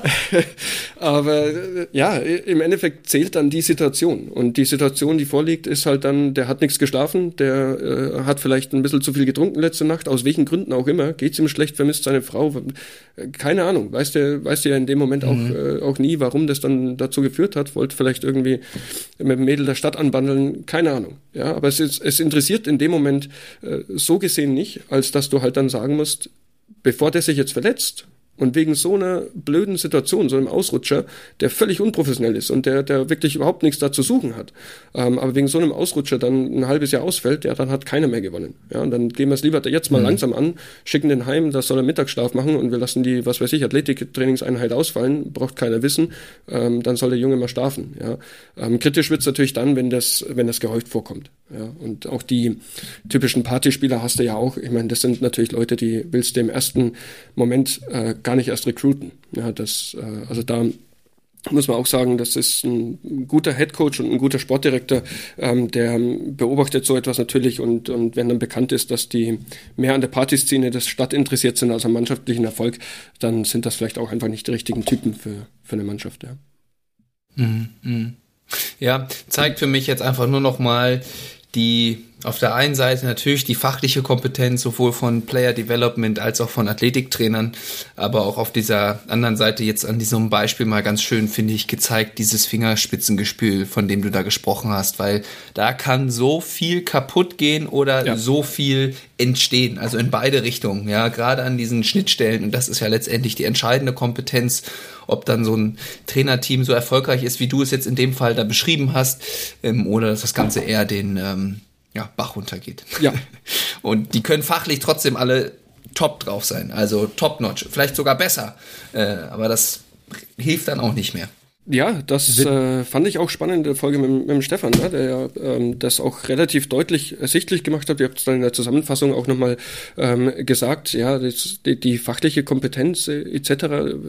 aber ja, im Endeffekt zählt dann die Situation. Und die Situation, die vorliegt, ist halt dann, der hat nichts geschlafen, der äh, hat vielleicht ein bisschen zu viel getrunken letzte Nacht, aus welchen Gründen auch immer, geht's ihm schlecht, vermisst seine Frau, keine Ahnung, weißt du, weißt du ja in dem Moment mhm. auch, äh, auch nie, warum das dann dazu geführt hat, wollte vielleicht irgendwie mit dem Mädel der Stadt anbandeln, keine Ahnung. Ja, aber es ist, es interessiert in dem Moment äh, so gesehen nicht, als dass du halt dann sagen musst, bevor der sich jetzt verletzt, und wegen so einer blöden Situation, so einem Ausrutscher, der völlig unprofessionell ist und der, der wirklich überhaupt nichts da zu suchen hat, ähm, aber wegen so einem Ausrutscher dann ein halbes Jahr ausfällt, ja, dann hat keiner mehr gewonnen. Ja, und dann gehen wir es lieber jetzt mal mhm. langsam an, schicken den heim, das soll er Mittagsschlaf machen und wir lassen die, was weiß ich, Athletiktrainingseinheit ausfallen, braucht keiner wissen, ähm, dann soll der Junge mal schlafen. Ja. Ähm, kritisch wird's natürlich dann, wenn das, wenn das gehäuft vorkommt. Ja. Und auch die typischen Partyspieler hast du ja auch. Ich meine, das sind natürlich Leute, die willst du im ersten Moment äh, gar nicht erst recruiten. Ja, das, äh, also da muss man auch sagen, das ist ein guter Headcoach und ein guter Sportdirektor, ähm, der beobachtet so etwas natürlich und, und wenn dann bekannt ist, dass die mehr an der Partyszene des Stadt interessiert sind als am mannschaftlichen Erfolg, dann sind das vielleicht auch einfach nicht die richtigen Typen für, für eine Mannschaft. Ja. Mhm, mh. ja, zeigt für mich jetzt einfach nur noch mal die auf der einen Seite natürlich die fachliche Kompetenz sowohl von Player Development als auch von Athletiktrainern, aber auch auf dieser anderen Seite jetzt an diesem Beispiel mal ganz schön, finde ich, gezeigt, dieses Fingerspitzengespül, von dem du da gesprochen hast, weil da kann so viel kaputt gehen oder ja. so viel entstehen, also in beide Richtungen, ja, gerade an diesen Schnittstellen und das ist ja letztendlich die entscheidende Kompetenz, ob dann so ein Trainerteam so erfolgreich ist, wie du es jetzt in dem Fall da beschrieben hast, ähm, oder dass das Ganze eher den ähm, ja, Bach runtergeht. Ja. Und die können fachlich trotzdem alle top drauf sein, also top-notch, vielleicht sogar besser. Äh, aber das hilft dann auch nicht mehr. Ja, das äh, fand ich auch spannend in der Folge mit, mit dem Stefan, ne, der ähm, das auch relativ deutlich ersichtlich gemacht hat. Ihr habt es dann in der Zusammenfassung auch nochmal ähm, gesagt, ja, das, die, die fachliche Kompetenz äh, etc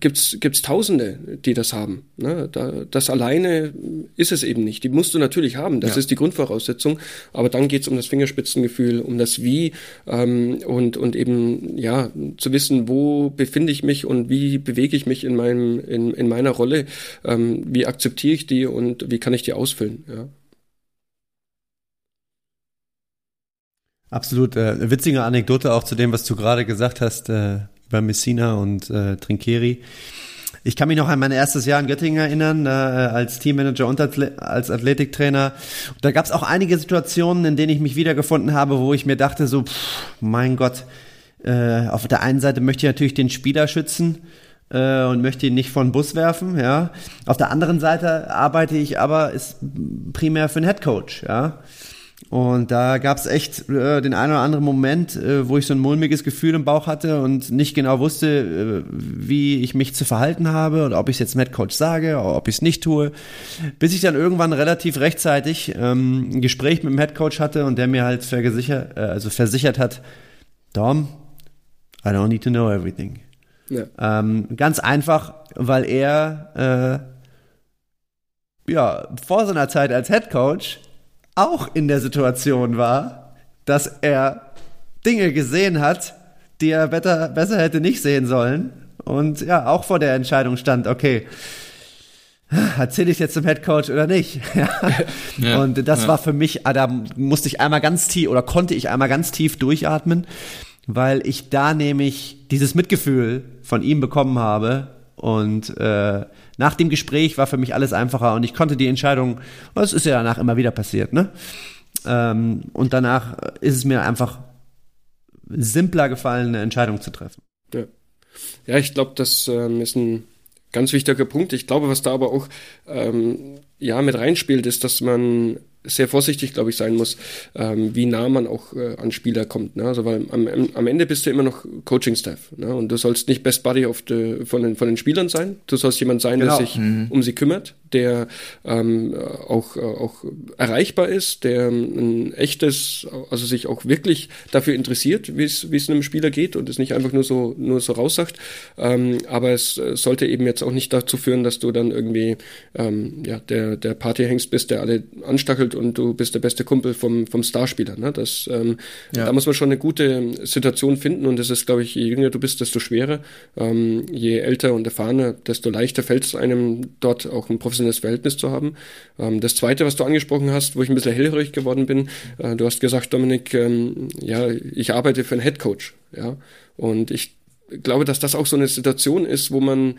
gibt's gibt's Tausende, die das haben. Ne? Da, das alleine ist es eben nicht. Die musst du natürlich haben. Das ja. ist die Grundvoraussetzung. Aber dann geht's um das Fingerspitzengefühl, um das Wie ähm, und und eben ja zu wissen, wo befinde ich mich und wie bewege ich mich in meinem in, in meiner Rolle. Ähm, wie akzeptiere ich die und wie kann ich die ausfüllen? Ja. Absolut. Äh, witzige Anekdote auch zu dem, was du gerade gesagt hast. Äh bei Messina und äh, Trinkieri. Ich kann mich noch an mein erstes Jahr in Göttingen erinnern, äh, als Teammanager und als Athletiktrainer. Da gab es auch einige Situationen, in denen ich mich wiedergefunden habe, wo ich mir dachte, so, pff, mein Gott, äh, auf der einen Seite möchte ich natürlich den Spieler schützen äh, und möchte ihn nicht von Bus werfen, ja. Auf der anderen Seite arbeite ich aber ist primär für einen Headcoach, ja. Und da gab es echt äh, den einen oder anderen Moment, äh, wo ich so ein mulmiges Gefühl im Bauch hatte und nicht genau wusste, äh, wie ich mich zu verhalten habe oder ob ich es jetzt Coach sage oder ob ich es nicht tue. Bis ich dann irgendwann relativ rechtzeitig ähm, ein Gespräch mit dem Head Coach hatte und der mir halt versichert, äh, also versichert hat, Dom, I don't need to know everything. Ja. Ähm, ganz einfach, weil er äh, ja vor seiner Zeit als Head Coach auch in der Situation war, dass er Dinge gesehen hat, die er better, besser hätte nicht sehen sollen. Und ja, auch vor der Entscheidung stand, okay, erzähle ich jetzt zum Head Coach oder nicht? ja. Und das ja. war für mich, ah, da musste ich einmal ganz tief oder konnte ich einmal ganz tief durchatmen, weil ich da nämlich dieses Mitgefühl von ihm bekommen habe und äh, nach dem Gespräch war für mich alles einfacher und ich konnte die Entscheidung, das ist ja danach immer wieder passiert, ne? Ähm, und danach ist es mir einfach simpler gefallen, eine Entscheidung zu treffen. Ja, ja ich glaube, das ähm, ist ein ganz wichtiger Punkt. Ich glaube, was da aber auch ähm, ja mit reinspielt, ist, dass man sehr vorsichtig, glaube ich, sein muss, ähm, wie nah man auch äh, an Spieler kommt. Ne? Also weil am, am Ende bist du immer noch Coaching-Staff. Ne? Und du sollst nicht Best Buddy the, von, den, von den Spielern sein. Du sollst jemand sein, genau. der sich mhm. um sie kümmert, der ähm, auch, äh, auch erreichbar ist, der ein echtes, also sich auch wirklich dafür interessiert, wie es wie es einem Spieler geht und es nicht einfach nur so nur so raussagt. Ähm, aber es sollte eben jetzt auch nicht dazu führen, dass du dann irgendwie ähm, ja der der Partyhengst bist, der alle anstachelt und du bist der beste Kumpel vom vom Starspieler. Ne? Das ähm, ja. da muss man schon eine gute Situation finden und das ist, glaube ich, je jünger du bist, desto schwerer. Ähm, je älter und erfahrener, desto leichter fällt es einem dort auch ein professionelles professionelles Verhältnis zu haben. Ähm, das Zweite, was du angesprochen hast, wo ich ein bisschen hellhörig geworden bin, äh, du hast gesagt, Dominik, ähm, ja, ich arbeite für einen Headcoach, ja, und ich glaube, dass das auch so eine Situation ist, wo man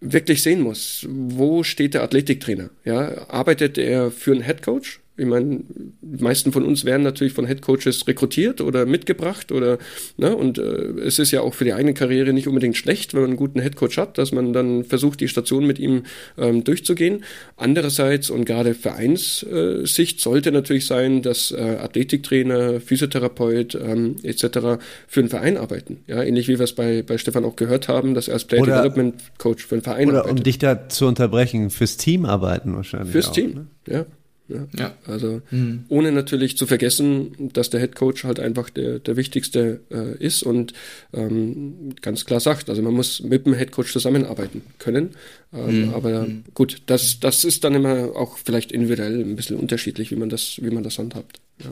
wirklich sehen muss, wo steht der Athletiktrainer? Ja, arbeitet er für einen Headcoach? Ich meine, die meisten von uns werden natürlich von Headcoaches rekrutiert oder mitgebracht oder ne, und äh, es ist ja auch für die eigene Karriere nicht unbedingt schlecht, wenn man einen guten Headcoach hat, dass man dann versucht, die Station mit ihm ähm, durchzugehen. Andererseits und gerade Vereinssicht sollte natürlich sein, dass äh, Athletiktrainer, Physiotherapeut ähm, etc. für einen Verein arbeiten. Ja, ähnlich wie wir es bei, bei Stefan auch gehört haben, dass er als Player Development Coach für einen Verein oder arbeitet. Oder um dich da zu unterbrechen, fürs Team arbeiten wahrscheinlich. Fürs auch, Team, ne? ja. Ja. ja. Also mhm. ohne natürlich zu vergessen, dass der Head Coach halt einfach der, der wichtigste äh, ist und ähm, ganz klar sagt, also man muss mit dem Head Coach zusammenarbeiten können. Ähm, mhm. Aber mhm. gut, das, das ist dann immer auch vielleicht individuell ein bisschen unterschiedlich, wie man das, wie man das handhabt. Ja.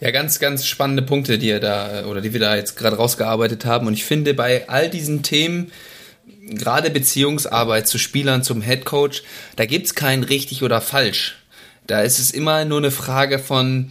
Ja, ganz, ganz spannende Punkte, die ihr da oder die wir da jetzt gerade rausgearbeitet haben. Und ich finde, bei all diesen Themen gerade Beziehungsarbeit zu Spielern, zum Headcoach, da gibt's kein richtig oder falsch. Da ist es immer nur eine Frage von,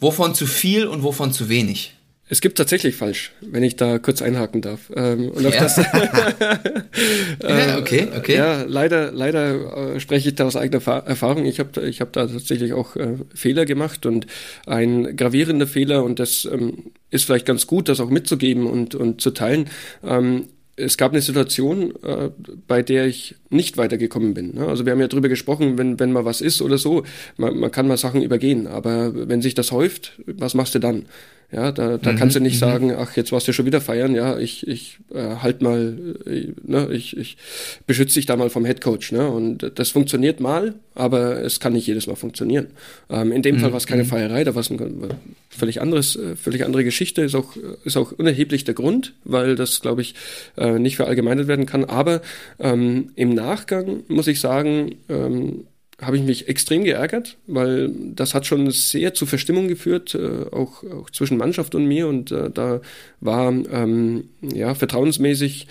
wovon zu viel und wovon zu wenig. Es gibt tatsächlich falsch, wenn ich da kurz einhaken darf. Ähm, und auf ja. das, ja, okay, okay. Ja, leider, leider äh, spreche ich da aus eigener Erfahrung. Ich habe ich hab da tatsächlich auch äh, Fehler gemacht und ein gravierender Fehler, und das ähm, ist vielleicht ganz gut, das auch mitzugeben und, und zu teilen. Ähm, es gab eine Situation, äh, bei der ich nicht weitergekommen bin. Ne? Also wir haben ja drüber gesprochen, wenn, wenn mal was ist oder so, man, man kann mal Sachen übergehen, aber wenn sich das häuft, was machst du dann? Ja, da, da mhm, kannst du nicht mhm. sagen, ach, jetzt warst du schon wieder feiern, ja, ich, ich äh, halt mal, äh, ne, ich, ich beschütze dich da mal vom Headcoach, ne? Und das funktioniert mal, aber es kann nicht jedes Mal funktionieren. Ähm, in dem mhm. Fall war es keine mhm. Feierei, da war es ein völlig anderes, äh, völlig andere Geschichte, ist auch, ist auch unerheblich der Grund, weil das, glaube ich, äh, nicht verallgemeinert werden kann. Aber ähm, im Nachgang muss ich sagen, ähm, habe ich mich extrem geärgert, weil das hat schon sehr zu Verstimmung geführt, äh, auch, auch zwischen Mannschaft und mir. Und äh, da war ähm, ja vertrauensmäßig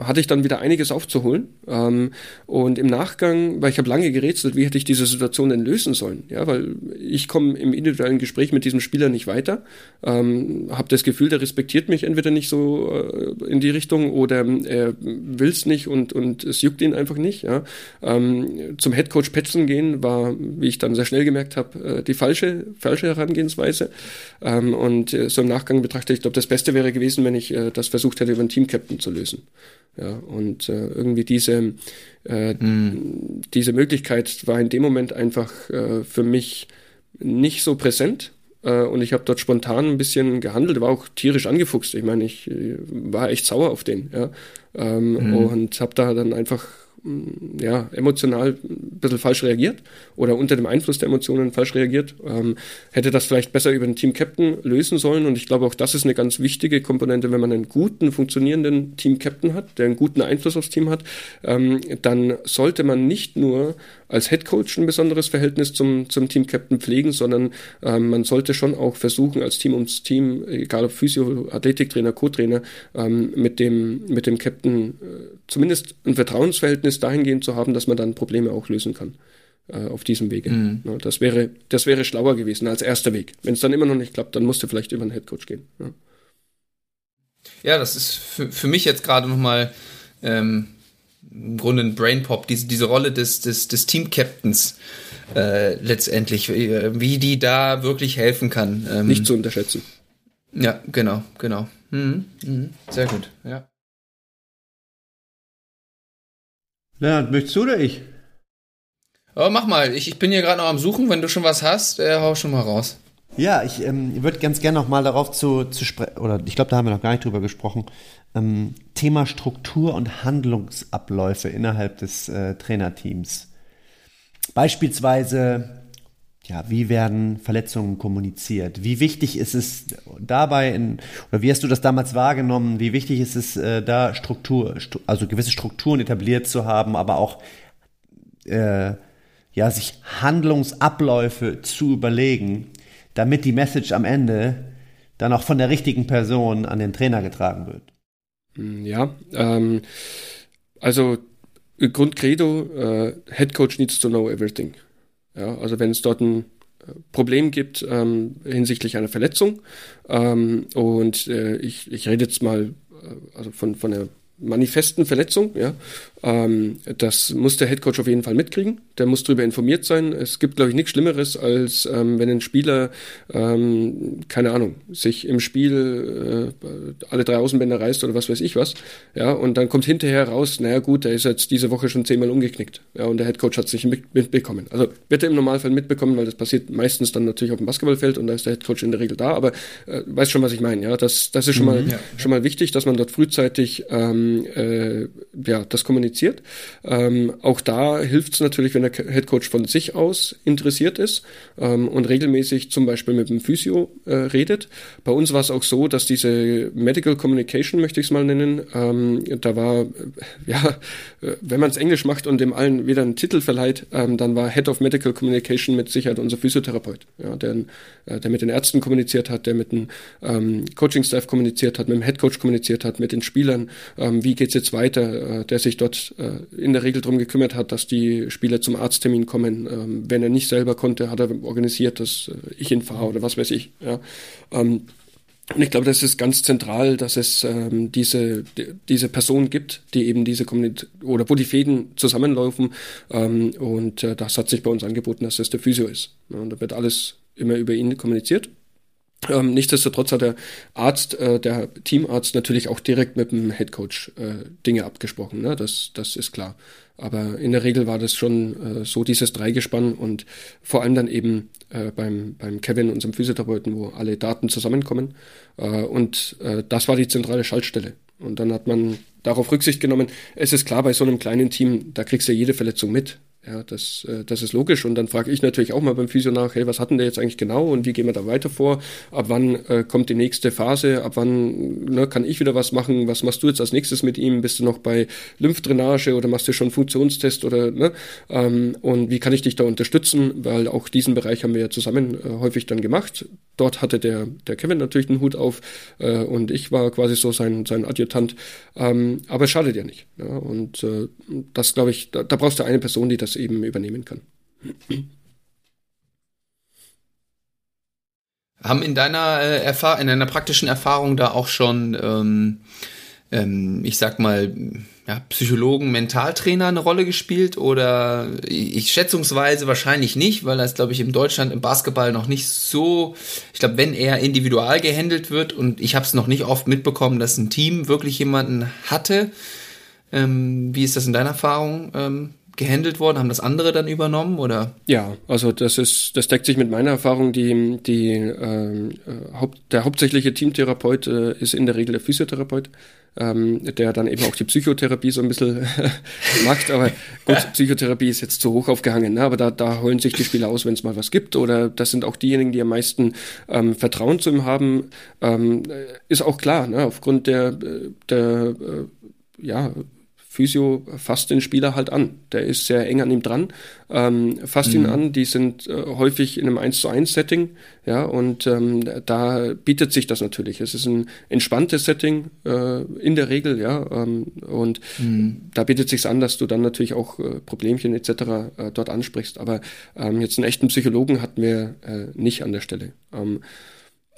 hatte ich dann wieder einiges aufzuholen. Ähm, und im Nachgang, weil ich habe lange gerätselt, wie hätte ich diese Situation denn lösen sollen? Ja, weil ich komme im individuellen Gespräch mit diesem Spieler nicht weiter, ähm, habe das Gefühl, der respektiert mich entweder nicht so äh, in die Richtung oder er will es nicht und, und es juckt ihn einfach nicht. Ja. Ähm, zum Headcoach Petzen gehen war, wie ich dann sehr schnell gemerkt habe, äh, die falsche, falsche Herangehensweise. Ähm, und äh, so im Nachgang betrachte ich, glaube, das Beste wäre gewesen, wenn ich äh, das versucht hätte, über einen Team-Captain zu lösen. Ja, und äh, irgendwie diese, äh, mm. diese Möglichkeit war in dem Moment einfach äh, für mich nicht so präsent. Äh, und ich habe dort spontan ein bisschen gehandelt, war auch tierisch angefuchst. Ich meine, ich äh, war echt sauer auf den, ja. Ähm, mm. Und habe da dann einfach ja, emotional ein bisschen falsch reagiert oder unter dem Einfluss der Emotionen falsch reagiert. Ähm, hätte das vielleicht besser über den Team-Captain lösen sollen. Und ich glaube, auch das ist eine ganz wichtige Komponente, wenn man einen guten, funktionierenden Team-Captain hat, der einen guten Einfluss aufs Team hat, ähm, dann sollte man nicht nur als Head Coach ein besonderes Verhältnis zum, zum Team Captain pflegen, sondern ähm, man sollte schon auch versuchen, als Team ums Team, egal ob Physio, Athletiktrainer, Co-Trainer, ähm, mit dem, mit dem Captain äh, zumindest ein Vertrauensverhältnis dahingehend zu haben, dass man dann Probleme auch lösen kann äh, auf diesem Wege. Mhm. Ja, das wäre, das wäre schlauer gewesen als erster Weg. Wenn es dann immer noch nicht klappt, dann musst du vielleicht über einen Head Coach gehen. Ja. Ja, das ist für, für mich jetzt gerade nochmal ähm, im Grunde ein Brainpop, diese, diese Rolle des, des, des Team-Captains äh, letztendlich, wie, wie die da wirklich helfen kann. Ähm, Nicht zu unterschätzen. Ja, genau, genau. Mhm, mhm, sehr gut, ja. Leonard, möchtest du oder ich? Oh, mach mal, ich, ich bin hier gerade noch am Suchen, wenn du schon was hast, äh, hau schon mal raus. Ja, ich ähm, würde ganz gerne noch mal darauf zu, zu sprechen, oder ich glaube, da haben wir noch gar nicht drüber gesprochen, ähm, Thema Struktur und Handlungsabläufe innerhalb des äh, Trainerteams. Beispielsweise, ja, wie werden Verletzungen kommuniziert? Wie wichtig ist es dabei, in, oder wie hast du das damals wahrgenommen? Wie wichtig ist es, äh, da Struktur, stu also gewisse Strukturen etabliert zu haben, aber auch äh, ja, sich Handlungsabläufe zu überlegen, damit die Message am Ende dann auch von der richtigen Person an den Trainer getragen wird. Hm, ja, ähm, also Grundcredo, äh, Head Coach needs to know everything. Ja, also wenn es dort ein äh, Problem gibt ähm, hinsichtlich einer Verletzung ähm, und äh, ich, ich rede jetzt mal äh, also von, von der manifesten Verletzung, ja, ähm, das muss der Headcoach auf jeden Fall mitkriegen. Der muss darüber informiert sein. Es gibt, glaube ich, nichts Schlimmeres, als ähm, wenn ein Spieler, ähm, keine Ahnung, sich im Spiel äh, alle drei Außenbänder reißt oder was weiß ich was. Ja, und dann kommt hinterher raus, naja gut, der ist jetzt diese Woche schon zehnmal umgeknickt. Ja, und der Headcoach hat sich mit, mitbekommen. Also wird er im Normalfall mitbekommen, weil das passiert meistens dann natürlich auf dem Basketballfeld und da ist der Headcoach in der Regel da. Aber äh, weiß schon, was ich meine. Ja, das, das ist schon mhm, mal ja. schon mal wichtig, dass man dort frühzeitig ähm, äh, ja das kommuniziert kommuniziert. Ähm, auch da hilft es natürlich, wenn der Headcoach von sich aus interessiert ist ähm, und regelmäßig zum Beispiel mit dem Physio äh, redet. Bei uns war es auch so, dass diese Medical Communication, möchte ich es mal nennen, ähm, da war, äh, ja, äh, wenn man es Englisch macht und dem allen wieder einen Titel verleiht, ähm, dann war Head of Medical Communication mit Sicherheit unser Physiotherapeut, ja, der, äh, der mit den Ärzten kommuniziert hat, der mit dem ähm, Coaching-Staff kommuniziert hat, mit dem Headcoach kommuniziert hat, mit den Spielern, ähm, wie geht's jetzt weiter, äh, der sich dort äh, in der Regel darum gekümmert hat, dass die Spieler zum Arzttermin kommen. Ähm, wenn er nicht selber konnte, hat er organisiert, dass äh, ich ihn fahre oder was weiß ich. Ja. Ähm, und ich glaube, das ist ganz zentral, dass es ähm, diese, die, diese Person gibt, die eben diese Kommunikation oder wo die Fäden zusammenlaufen. Ähm, und äh, das hat sich bei uns angeboten, dass das der Physio ist. Ja, und da wird alles immer über ihn kommuniziert. Ähm, nichtsdestotrotz hat der Arzt, äh, der Teamarzt natürlich auch direkt mit dem Headcoach äh, Dinge abgesprochen. Ne? Das, das ist klar. Aber in der Regel war das schon äh, so dieses Dreigespann und vor allem dann eben äh, beim, beim Kevin, unserem Physiotherapeuten, wo alle Daten zusammenkommen. Äh, und äh, das war die zentrale Schaltstelle. Und dann hat man darauf Rücksicht genommen. Es ist klar, bei so einem kleinen Team, da kriegst du ja jede Verletzung mit. Ja, das, äh, das ist logisch. Und dann frage ich natürlich auch mal beim Physio nach, hey, was hatten der jetzt eigentlich genau und wie gehen wir da weiter vor? Ab wann äh, kommt die nächste Phase? Ab wann ne, kann ich wieder was machen? Was machst du jetzt als nächstes mit ihm? Bist du noch bei Lymphdrainage oder machst du schon Funktionstest oder ne? Ähm, und wie kann ich dich da unterstützen? Weil auch diesen Bereich haben wir ja zusammen äh, häufig dann gemacht. Dort hatte der, der Kevin natürlich den Hut auf äh, und ich war quasi so sein, sein Adjutant. Ähm, aber es schadet ja nicht. Ja? Und äh, das glaube ich, da, da brauchst du eine Person, die das das eben übernehmen kann. Haben in deiner äh, in deiner praktischen Erfahrung da auch schon, ähm, ähm, ich sag mal, ja, Psychologen, Mentaltrainer eine Rolle gespielt oder ich schätzungsweise wahrscheinlich nicht, weil das, glaube ich, in Deutschland im Basketball noch nicht so, ich glaube, wenn er individual gehandelt wird und ich habe es noch nicht oft mitbekommen, dass ein Team wirklich jemanden hatte. Ähm, wie ist das in deiner Erfahrung? Ähm, gehandelt worden? Haben das andere dann übernommen oder? Ja, also das ist, das deckt sich mit meiner Erfahrung. Die, die ähm, äh, Haupt, der hauptsächliche Teamtherapeut äh, ist in der Regel der Physiotherapeut, ähm, der dann eben auch die Psychotherapie so ein bisschen macht. Aber gut, Psychotherapie ist jetzt zu hoch aufgehangen, ne? aber da, da holen sich die Spieler aus, wenn es mal was gibt. Oder das sind auch diejenigen, die am meisten ähm, Vertrauen zu ihm haben. Ähm, ist auch klar, ne? aufgrund der, der äh, ja, Physio fasst den Spieler halt an. Der ist sehr eng an ihm dran, ähm, fasst mhm. ihn an. Die sind äh, häufig in einem 1 zu 1 Setting, ja, und ähm, da bietet sich das natürlich. Es ist ein entspanntes Setting äh, in der Regel, ja, ähm, und mhm. da bietet sich an, dass du dann natürlich auch äh, Problemchen etc. Äh, dort ansprichst. Aber ähm, jetzt einen echten Psychologen hatten wir äh, nicht an der Stelle.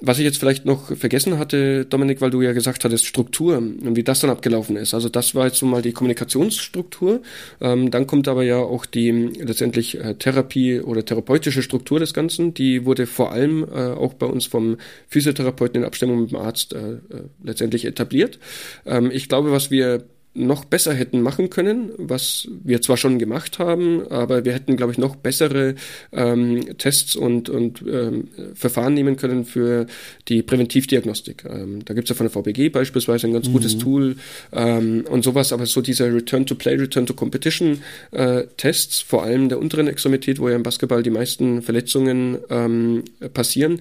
Was ich jetzt vielleicht noch vergessen hatte, Dominik, weil du ja gesagt hattest, Struktur und wie das dann abgelaufen ist. Also das war jetzt so mal die Kommunikationsstruktur. Ähm, dann kommt aber ja auch die letztendlich äh, Therapie oder therapeutische Struktur des Ganzen. Die wurde vor allem äh, auch bei uns vom Physiotherapeuten in Abstimmung mit dem Arzt äh, äh letztendlich etabliert. Ähm, ich glaube, was wir noch besser hätten machen können, was wir zwar schon gemacht haben, aber wir hätten, glaube ich, noch bessere ähm, Tests und, und ähm, Verfahren nehmen können für die Präventivdiagnostik. Ähm, da gibt es ja von der VBG beispielsweise ein ganz mhm. gutes Tool ähm, und sowas, aber so diese Return-to-Play, Return-to-Competition-Tests, äh, vor allem der unteren Extremität, wo ja im Basketball die meisten Verletzungen ähm, passieren,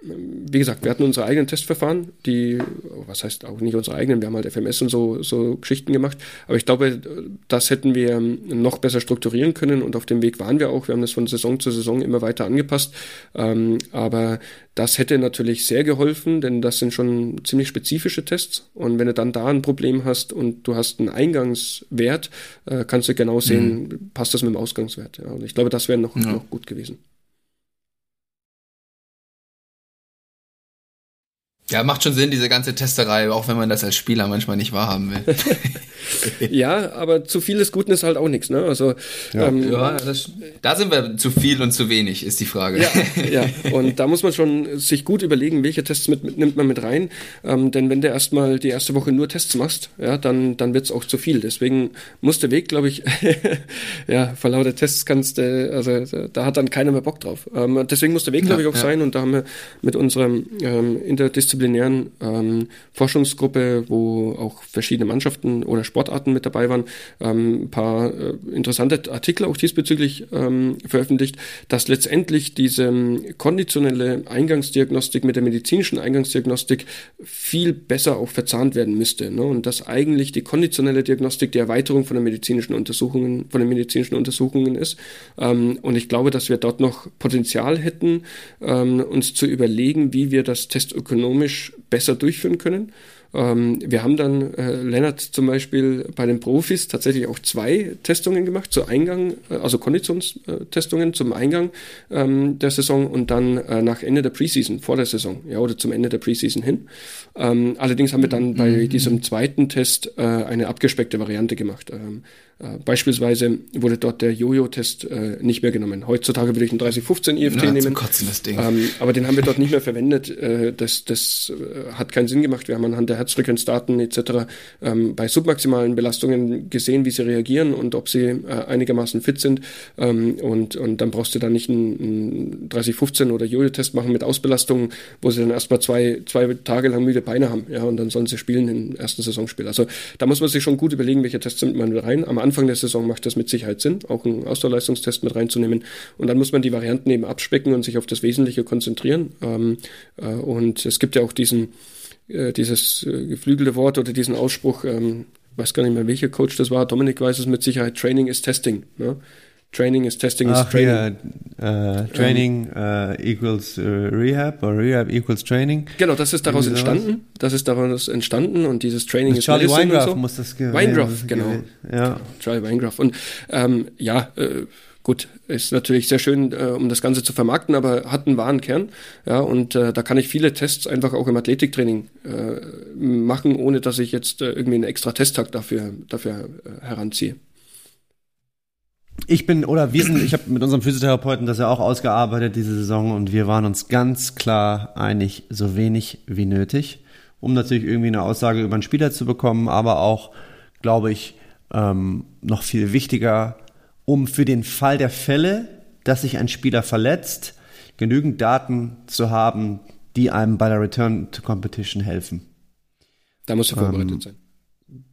wie gesagt, wir hatten unsere eigenen Testverfahren, die, was heißt auch nicht unsere eigenen, wir haben halt FMS und so, so Geschichten gemacht. Aber ich glaube, das hätten wir noch besser strukturieren können und auf dem Weg waren wir auch. Wir haben das von Saison zu Saison immer weiter angepasst. Ähm, aber das hätte natürlich sehr geholfen, denn das sind schon ziemlich spezifische Tests. Und wenn du dann da ein Problem hast und du hast einen Eingangswert, äh, kannst du genau sehen, mhm. passt das mit dem Ausgangswert. Ja. Und ich glaube, das wäre noch, ja. noch gut gewesen. Ja, macht schon Sinn, diese ganze Testerei, auch wenn man das als Spieler manchmal nicht wahrhaben will. ja, aber zu viel des Guten ist halt auch nichts, ne? Also ja, ähm, ja das, da sind wir zu viel und zu wenig, ist die Frage. Ja, ja. und da muss man schon sich gut überlegen, welche Tests mit, mit nimmt man mit rein. Ähm, denn wenn du erstmal die erste Woche nur Tests machst, ja, dann, dann wird's auch zu viel. Deswegen muss der Weg, glaube ich, ja, vor lauter Tests kannst du, also da hat dann keiner mehr Bock drauf. Ähm, deswegen muss der Weg, glaube ich, auch ja. sein. Und da haben wir mit unserem ähm, interdisziplinären ähm, Forschungsgruppe, wo auch verschiedene Mannschaften oder Sportarten mit dabei waren, ähm, ein paar äh, interessante Artikel auch diesbezüglich ähm, veröffentlicht, dass letztendlich diese ähm, konditionelle Eingangsdiagnostik mit der medizinischen Eingangsdiagnostik viel besser auch verzahnt werden müsste. Ne? Und dass eigentlich die konditionelle Diagnostik die Erweiterung von den medizinischen Untersuchungen, von den medizinischen Untersuchungen ist. Ähm, und ich glaube, dass wir dort noch Potenzial hätten, ähm, uns zu überlegen, wie wir das testökonomisch besser durchführen können. Ähm, wir haben dann, äh, Lennart zum Beispiel bei den Profis tatsächlich auch zwei Testungen gemacht, zu Eingang, äh, also Konditionstestungen zum Eingang ähm, der Saison und dann äh, nach Ende der Preseason, vor der Saison, ja, oder zum Ende der Preseason hin. Ähm, allerdings haben wir dann bei mhm. diesem zweiten Test äh, eine abgespeckte Variante gemacht. Äh, beispielsweise wurde dort der Jojo-Test äh, nicht mehr genommen. Heutzutage würde ich einen 3015 IFT ja, nehmen. Kotzen, das Ding. Ähm, aber den haben wir dort nicht mehr verwendet. Äh, das das äh, hat keinen Sinn gemacht. Wir haben anhand der Herzfrequenzdaten etc. Ähm, bei submaximalen Belastungen gesehen, wie sie reagieren und ob sie äh, einigermaßen fit sind. Ähm, und, und dann brauchst du da nicht einen, einen 3015 oder Jojo-Test machen mit Ausbelastung, wo sie dann erstmal zwei, zwei Tage lang müde Beine haben. Ja, und dann sollen sie spielen im ersten Saisonspiel. Also da muss man sich schon gut überlegen, welche Tests nimmt man rein. Am Anfang der Saison macht das mit Sicherheit Sinn, auch einen Ausdauerleistungstest mit reinzunehmen. Und dann muss man die Varianten eben abspecken und sich auf das Wesentliche konzentrieren. Ähm, äh, und es gibt ja auch diesen, äh, dieses äh, geflügelte Wort oder diesen Ausspruch, ähm, weiß gar nicht mehr, welcher Coach das war, Dominik weiß es mit Sicherheit, Training is Testing. Ne? Training is Testing Ach, is Training. Ja, uh, training uh, equals uh, Rehab or Rehab equals Training. Genau, das ist daraus entstanden. Das ist daraus entstanden und dieses Training ist Charlie Weingraf so. muss das gewesen Weingraf, genau. Ja. Charlie Weingraf. Und ähm, ja, äh, gut, ist natürlich sehr schön, äh, um das Ganze zu vermarkten, aber hat einen wahren Kern. Ja, und äh, da kann ich viele Tests einfach auch im Athletiktraining äh, machen, ohne dass ich jetzt äh, irgendwie einen extra Testtag dafür, dafür äh, heranziehe. Ich bin, oder wir sind, ich habe mit unserem Physiotherapeuten das ja auch ausgearbeitet diese Saison und wir waren uns ganz klar einig, so wenig wie nötig, um natürlich irgendwie eine Aussage über einen Spieler zu bekommen, aber auch, glaube ich, ähm, noch viel wichtiger, um für den Fall der Fälle, dass sich ein Spieler verletzt, genügend Daten zu haben, die einem bei der Return to Competition helfen. Da muss er vorbereitet ähm, sein.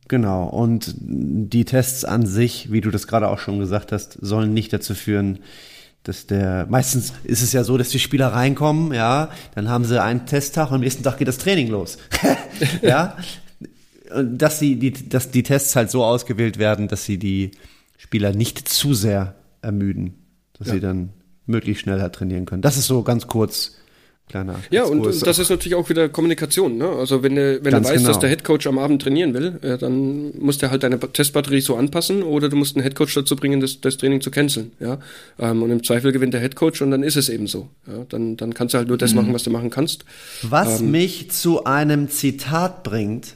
Genau, und die Tests an sich, wie du das gerade auch schon gesagt hast, sollen nicht dazu führen, dass der, meistens ist es ja so, dass die Spieler reinkommen, ja, dann haben sie einen Testtag und am nächsten Tag geht das Training los. ja, dass die, die, dass die Tests halt so ausgewählt werden, dass sie die Spieler nicht zu sehr ermüden, dass ja. sie dann möglichst schneller halt trainieren können. Das ist so ganz kurz Kleiner ja, und, und, das ist natürlich auch wieder Kommunikation. Ne? Also wenn du, wenn du weißt, genau. dass der Headcoach am Abend trainieren will, ja, dann muss der halt deine Testbatterie so anpassen oder du musst einen Headcoach dazu bringen, das, das Training zu canceln. Ja? Ähm, und im Zweifel gewinnt der Headcoach und dann ist es eben so. Ja? Dann, dann kannst du halt nur das mhm. machen, was du machen kannst. Was ähm, mich zu einem Zitat bringt,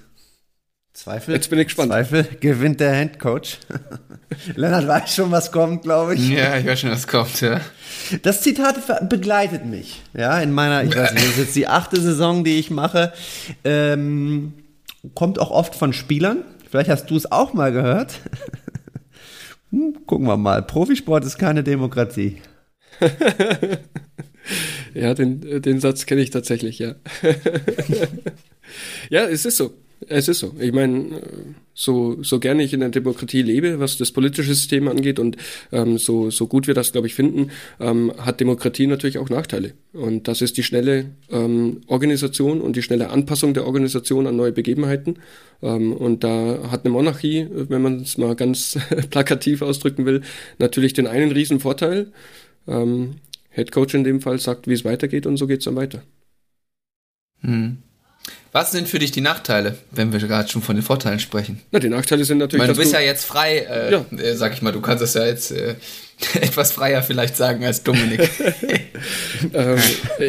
Zweifel. Jetzt bin ich gespannt. Zweifel gewinnt der Handcoach. Lennart weiß schon, was kommt, glaube ich. Ja, ich weiß schon, was kommt, ja. Das Zitat begleitet mich, ja, in meiner, ich weiß nicht, das ist jetzt die achte Saison, die ich mache. Ähm, kommt auch oft von Spielern. Vielleicht hast du es auch mal gehört. Hm, gucken wir mal. Profisport ist keine Demokratie. ja, den, den Satz kenne ich tatsächlich, ja. ja, es ist so. Es ist so. Ich meine, so, so gerne ich in der Demokratie lebe, was das politische System angeht und ähm, so, so gut wir das, glaube ich, finden, ähm, hat Demokratie natürlich auch Nachteile. Und das ist die schnelle ähm, Organisation und die schnelle Anpassung der Organisation an neue Begebenheiten. Ähm, und da hat eine Monarchie, wenn man es mal ganz plakativ ausdrücken will, natürlich den einen riesen Vorteil. Ähm, Head Coach in dem Fall sagt, wie es weitergeht und so geht es dann weiter. Hm. Was sind für dich die Nachteile, wenn wir gerade schon von den Vorteilen sprechen? Na, die Nachteile sind natürlich. Ich meine, du bist ja jetzt frei, äh, ja. äh, sag ich mal, du kannst es ja jetzt äh, etwas freier vielleicht sagen als Dominik. ähm,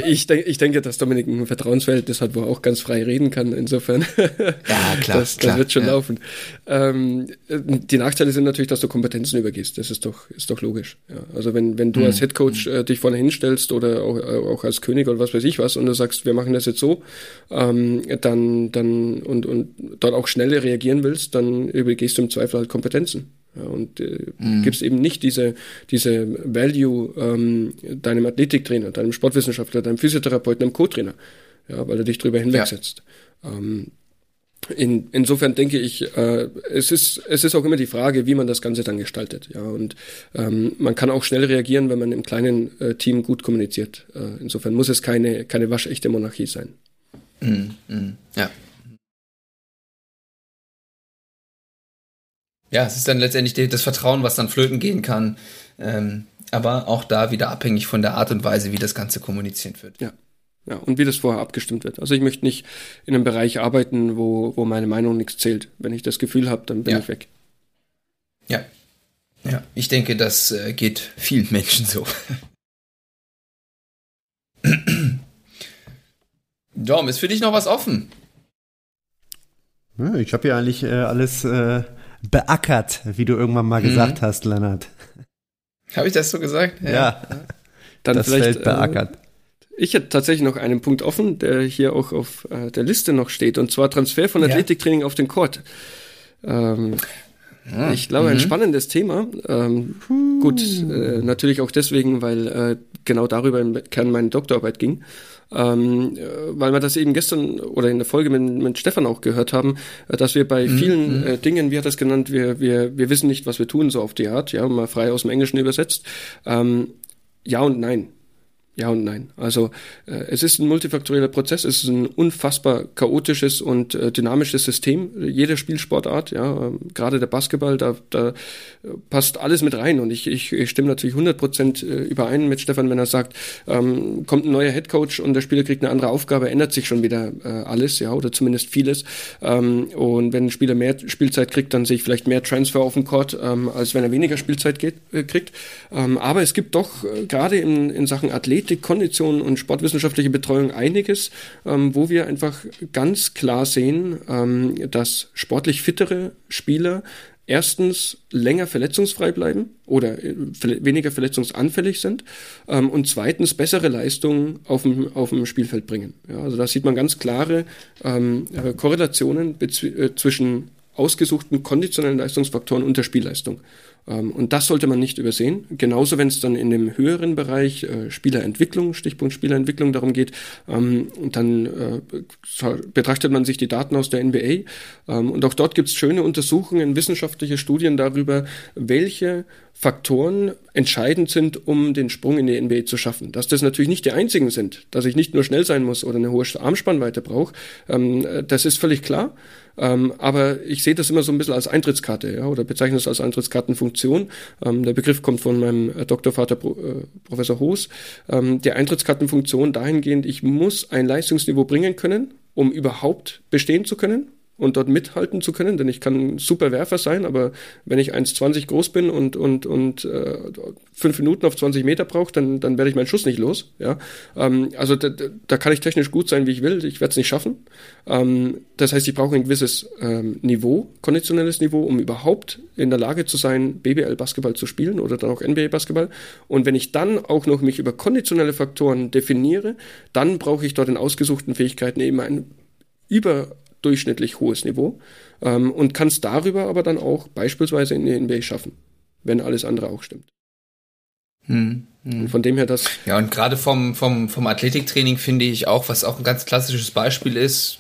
ich, denk, ich denke, dass Dominik ein Vertrauensverhältnis hat, wo er auch ganz frei reden kann. Insofern, ja, klar, das, klar, das wird schon ja. laufen. Ähm, die Nachteile sind natürlich, dass du Kompetenzen übergehst. Das ist doch, ist doch logisch. Ja. Also wenn, wenn du mhm. als Headcoach äh, dich vorne hinstellst oder auch, äh, auch als König oder was weiß ich was und du sagst, wir machen das jetzt so, ähm, dann, dann und, und dort auch schneller reagieren willst, dann übergehst du im Zweifel halt Kompetenzen. Und äh, mhm. gibst eben nicht diese, diese Value ähm, deinem Athletiktrainer, deinem Sportwissenschaftler, deinem Physiotherapeuten, deinem Co-Trainer, ja, weil er dich drüber hinwegsetzt. Ja. Ähm, in, insofern denke ich, äh, es ist es ist auch immer die Frage, wie man das Ganze dann gestaltet. Ja, und ähm, man kann auch schnell reagieren, wenn man im kleinen äh, Team gut kommuniziert. Äh, insofern muss es keine keine waschechte Monarchie sein. Mhm. Mhm. Ja. Ja, es ist dann letztendlich das Vertrauen, was dann flöten gehen kann. Ähm, aber auch da wieder abhängig von der Art und Weise, wie das Ganze kommuniziert wird. Ja. Ja, und wie das vorher abgestimmt wird. Also ich möchte nicht in einem Bereich arbeiten, wo, wo meine Meinung nichts zählt. Wenn ich das Gefühl habe, dann bin Ja. ich weg. Ja. Ja, ich denke, das äh, geht vielen Menschen so. Dom, ist für dich noch was offen? Ja, ich habe ja eigentlich äh, alles äh, beackert, wie du irgendwann mal Mhm. gesagt hast, Lennart. Habe ich das so gesagt? Ja, Dann das vielleicht, Feld beackert. Äh, ich hätte tatsächlich noch einen Punkt offen, der hier auch auf äh, der Liste noch steht, und zwar Transfer von Ja. Athletiktraining auf den Court. Ähm, Ah, ich glaube, ein mhm. spannendes Thema. Ähm, gut, äh, natürlich auch deswegen, weil äh, genau darüber im Kern meine Doktorarbeit ging. Ähm, äh, weil wir das eben gestern oder in der Folge mit, mit Stefan auch gehört haben, äh, dass wir bei Mhm, vielen äh, Dingen, wie hat er es genannt, wir, wir, wir wissen nicht, was wir tun, so auf die Art, ja, mal frei aus dem Englischen übersetzt. Ähm, ja und nein. Ja und nein. Also äh, es ist ein multifaktorieller Prozess, es ist ein unfassbar chaotisches und äh, dynamisches System, jede Spielsportart, ja, ähm, gerade der Basketball, da, da äh, passt alles mit rein und ich, ich, ich stimme natürlich 100 Prozent äh, überein mit Stefan, wenn er sagt, ähm, kommt ein neuer Headcoach und der Spieler kriegt eine andere Aufgabe, ändert sich schon wieder äh, alles, ja, oder zumindest vieles ähm, und wenn ein Spieler mehr Spielzeit kriegt, dann sehe ich vielleicht mehr Transfer auf dem Court, ähm, als wenn er weniger Spielzeit geht, äh, kriegt, ähm, aber es gibt doch äh, gerade in, in Sachen Athletik, Kondition und sportwissenschaftliche Betreuung einiges, ähm, wo wir einfach ganz klar sehen, ähm, dass sportlich fittere Spieler erstens länger verletzungsfrei bleiben oder äh, weniger verletzungsanfällig sind ähm, und zweitens bessere Leistungen auf dem, auf dem Spielfeld bringen. Ja, also da sieht man ganz klare ähm, äh, Korrelationen äh, zwischen ausgesuchten konditionellen Leistungsfaktoren und der Spielleistung. Ähm, und das sollte man nicht übersehen. Genauso, wenn es dann in dem höheren Bereich äh, Spielerentwicklung, Stichpunkt Spielerentwicklung darum geht, ähm, dann äh, scha- betrachtet man sich die Daten aus der NBA. Ähm, und auch dort gibt es schöne Untersuchungen, wissenschaftliche Studien darüber, welche Faktoren entscheidend sind, um den Sprung in die NBA zu schaffen. Dass das natürlich nicht die einzigen sind, dass ich nicht nur schnell sein muss oder eine hohe Armspannweite brauche, ähm, äh, das ist völlig klar. Ähm, aber ich sehe das immer so ein bisschen als Eintrittskarte ja, oder bezeichne es als Eintrittskartenfunktion. Ähm, der Begriff kommt von meinem äh, Doktorvater Pro, äh, Professor Hoos. Ähm, die Eintrittskartenfunktion dahingehend, ich muss ein Leistungsniveau bringen können, um überhaupt bestehen zu können und dort mithalten zu können, denn ich kann super Werfer sein, aber wenn ich 1,20 groß bin und, und, und äh, fünf Minuten auf 20 Meter brauche, dann, dann werde ich meinen Schuss nicht los. Ja? Ähm, also da, da- kann ich technisch gut sein, wie ich will, ich werde es nicht schaffen. Ähm, das heißt, ich brauche ein gewisses ähm, Niveau, konditionelles Niveau, um überhaupt in der Lage zu sein, BBL-Basketball zu spielen oder dann auch NBA-Basketball. Und wenn ich dann auch noch mich über konditionelle Faktoren definiere, dann brauche ich dort in ausgesuchten Fähigkeiten eben ein überdurchschnittlich hohes Niveau ähm, und kann es darüber aber dann auch beispielsweise in die NBA schaffen, wenn alles andere auch stimmt. Hm, Und hm. von dem her das, Ja, und gerade vom, vom, vom Athletiktraining finde ich auch, was auch ein ganz klassisches Beispiel ist,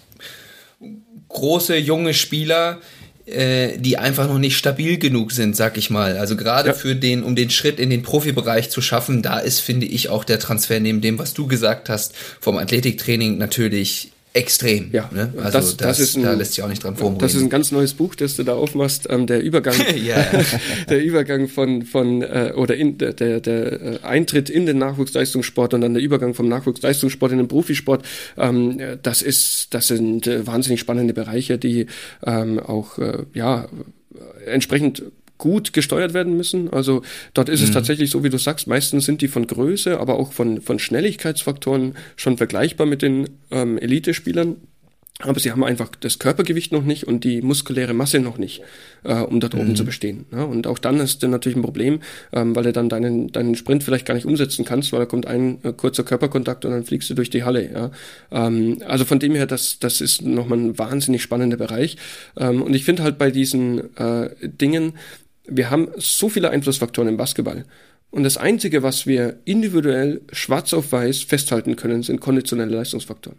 große, junge Spieler, äh, die einfach noch nicht stabil genug sind, sag ich mal. Also gerade Ja. für den, um den Schritt in den Profibereich zu schaffen, da ist, finde ich, auch der Transfer neben dem, was du gesagt hast, vom Athletiktraining natürlich extrem. Ja, ne? das- Also das das, ist ein- da lässt sich auch nicht dran vorumreden. das ist ein ganz neues Buch, das du da aufmachst, ähm, der Übergang, der Übergang von, von äh, oder in, der, der, der äh, Eintritt in den Nachwuchsleistungssport und dann der Übergang vom Nachwuchsleistungssport in den Profisport, ähm, äh, das ist, das sind äh, wahnsinnig spannende Bereiche, die ähm, auch äh, ja äh, entsprechend gut gesteuert werden müssen. Also dort ist es tatsächlich so, wie du sagst, meistens sind die von Größe, aber auch von, von Schnelligkeitsfaktoren schon vergleichbar mit den ähm, Elite-Spielern. Aber sie haben einfach das Körpergewicht noch nicht und die muskuläre Masse noch nicht, äh, um dort oben zu bestehen. Ja, und auch dann ist dann natürlich ein Problem, ähm, weil du dann deinen, deinen Sprint vielleicht gar nicht umsetzen kannst, weil da kommt ein äh, kurzer Körperkontakt und dann fliegst du durch die Halle. Ja. Ähm, also von dem her, das, das ist nochmal ein wahnsinnig spannender Bereich. Ähm, und ich finde halt bei diesen äh, Dingen, wir haben so viele Einflussfaktoren im Basketball. Und das Einzige, was wir individuell schwarz auf weiß festhalten können, sind konditionelle Leistungsfaktoren.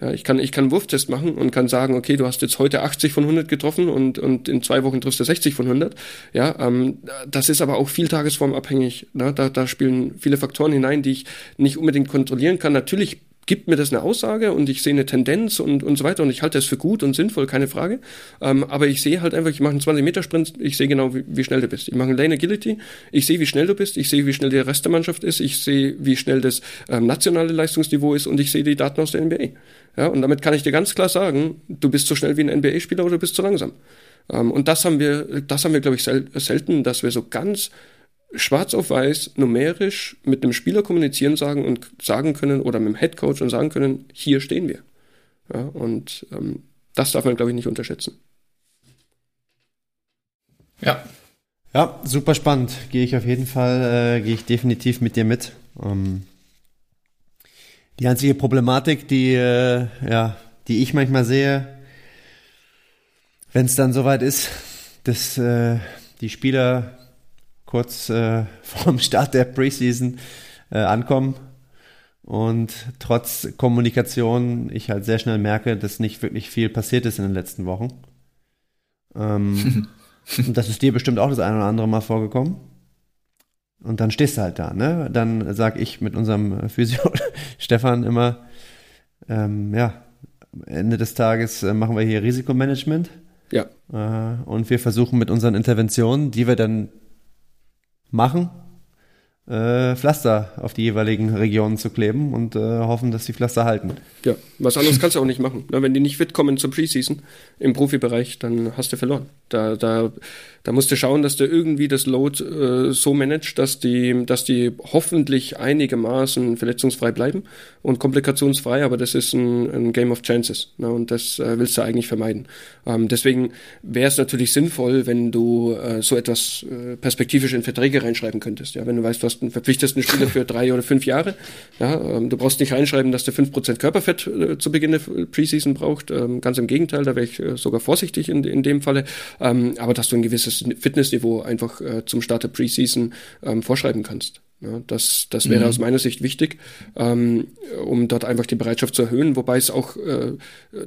Ja, ich kann, ich kann einen Wurftest machen und kann sagen, okay, du hast jetzt heute 80 von 100 getroffen und, und in zwei Wochen triffst du 60 von 100. Ja, ähm, das ist aber auch viel tagesformabhängig. Ne? Da, da spielen viele Faktoren hinein, die ich nicht unbedingt kontrollieren kann. Natürlich gibt mir das eine Aussage und ich sehe eine Tendenz und, und so weiter und ich halte es für gut und sinnvoll, keine Frage. Ähm, aber ich sehe halt einfach, ich mache einen 20-Meter-Sprint, ich sehe genau, wie, wie, schnell du bist. Ich mache einen Lane Agility, ich sehe, wie schnell du bist, ich sehe, wie schnell der Rest der Mannschaft ist, ich sehe, wie schnell das ähm, nationale Leistungsniveau ist und ich sehe die Daten aus der NBA. Ja, und damit kann ich dir ganz klar sagen, du bist so schnell wie ein NBA-Spieler oder du bist zu langsam. Ähm, und das haben wir, das haben wir, glaube ich, sel selten, dass wir so ganz schwarz auf weiß numerisch mit einem Spieler kommunizieren sagen und sagen können oder mit dem Headcoach und sagen können, hier stehen wir. Ja, und ähm, das darf man, glaube ich, nicht unterschätzen. Ja. Ja, super spannend. Gehe ich auf jeden Fall, äh, gehe ich definitiv mit dir mit. Ähm, die einzige Problematik, die, äh, ja, die ich manchmal sehe, wenn es dann soweit ist, dass äh, die Spieler kurz äh, vor dem Start der Preseason äh, ankommen und trotz Kommunikation ich halt sehr schnell merke, dass nicht wirklich viel passiert ist in den letzten Wochen. Ähm, und das ist dir bestimmt auch das eine oder andere Mal vorgekommen. Und dann stehst du halt da, ne? Dann sag ich mit unserem Physio Stefan immer, ähm, ja, Ende des Tages äh, machen wir hier Risikomanagement. Ja. Äh, und wir versuchen mit unseren Interventionen, die wir dann machen, äh, Pflaster auf die jeweiligen Regionen zu kleben und äh, hoffen, dass die Pflaster halten. Ja, was anderes kannst du auch nicht machen. Na, wenn die nicht fit kommen zur Preseason im Profibereich, dann hast du verloren. Da, da, da musst du schauen, dass du irgendwie das Load äh, so managst, dass die, dass die hoffentlich einigermaßen verletzungsfrei bleiben und komplikationsfrei, aber das ist ein, ein Game of Chances. Ne, und das äh, willst du eigentlich vermeiden. Ähm, deswegen wäre es natürlich sinnvoll, wenn du äh, so etwas äh, perspektivisch in Verträge reinschreiben könntest. Ja, wenn du weißt, hast einen verpflichteten Spieler für drei oder fünf Jahre, ja, ähm, du brauchst nicht reinschreiben, dass der fünf Prozent Körperfett äh, zu Beginn der Preseason braucht. Ähm, ganz im Gegenteil, da wäre ich äh, sogar vorsichtig in, in dem Falle. Ähm, aber dass du ein gewisses Fitnessniveau einfach äh, zum Start der Preseason ähm, vorschreiben kannst. Ja, das, das wäre mhm. aus meiner Sicht wichtig, ähm, um dort einfach die Bereitschaft zu erhöhen, wobei es auch äh,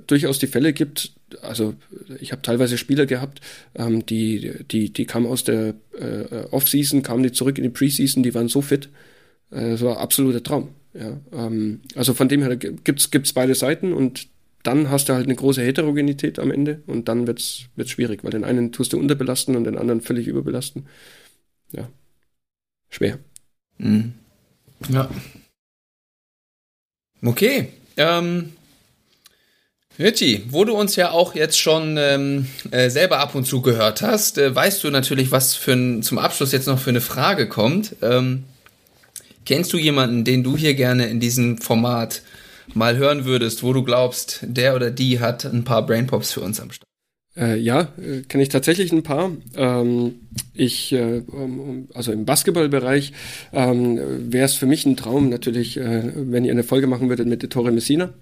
durchaus die Fälle gibt. Also ich habe teilweise Spieler gehabt, ähm, die, die, die kamen aus der äh, Off-Season, kamen die zurück in die Preseason, die waren so fit. Äh, das war absoluter Traum. Ja, ähm, also von dem her gibt's gibt's beide Seiten und dann hast du halt eine große Heterogenität am Ende und dann wird's wird's schwierig, weil den einen tust du unterbelasten und den anderen völlig überbelasten. Ja, schwer. Mhm. Ja. Okay. Ähm, Richie, wo du uns ja auch jetzt schon ähm, äh, selber ab und zu gehört hast, äh, weißt du natürlich, was für ein, zum Abschluss jetzt noch für eine Frage kommt. Ähm, kennst du jemanden, den du hier gerne in diesem Format mal hören würdest, wo du glaubst, der oder die hat ein paar Brainpops für uns am Start? Äh, ja, äh, kenne ich tatsächlich ein paar. Ähm, ich, äh, also im Basketballbereich ähm, wäre es für mich ein Traum natürlich, äh, wenn ihr eine Folge machen würdet mit Ettore Messina.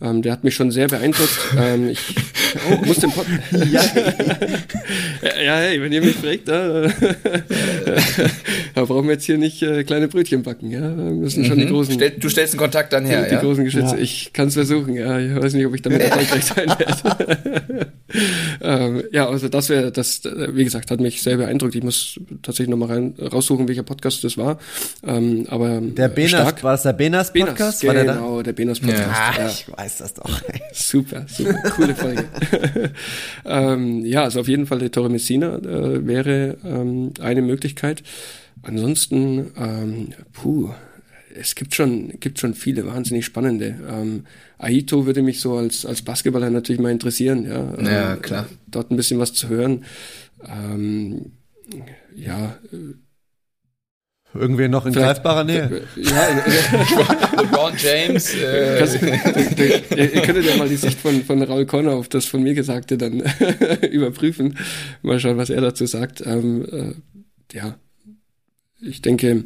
Ähm, der hat mich schon sehr beeindruckt. ähm, ich oh, muss den Pod ja. ja, hey, wenn ihr mich fragt, da, da brauchen wir jetzt hier nicht äh, kleine Brötchen backen. Ja, wir müssen mhm. schon die mhm. großen. Stell, du stellst einen Kontakt dann her, die, ja? Die großen Geschütze. Ja. Ich kann es versuchen. Ja, ich weiß nicht, ob ich damit erfolgreich sein werde. ähm, ja, also das wäre, das, wie gesagt, hat mich sehr beeindruckt. Ich muss tatsächlich nochmal rein raussuchen, welcher Podcast das war. Ähm, aber der Benas, stark. war das der Benas Podcast? Benas, genau, der, der Benas Podcast. Ja. ja. Ich weiß das doch. super, super, coole Folge. ähm, ja, also auf jeden Fall der Torre Messina äh, wäre ähm, eine Möglichkeit. Ansonsten, ähm, puh, es gibt schon, gibt schon viele wahnsinnig spannende. Ähm, Aito würde mich so als, als Basketballer natürlich mal interessieren, ja. Ja, klar. Äh, dort ein bisschen was zu hören. Ähm, ja, äh, Irgendwer noch in greifbarer Nähe. Ja, LeBron James. Äh. Das, ihr könntet ja mal die Sicht von, von Raul Connor auf das von mir Gesagte dann überprüfen. Mal schauen, was er dazu sagt. Ähm, äh, ja, ich denke,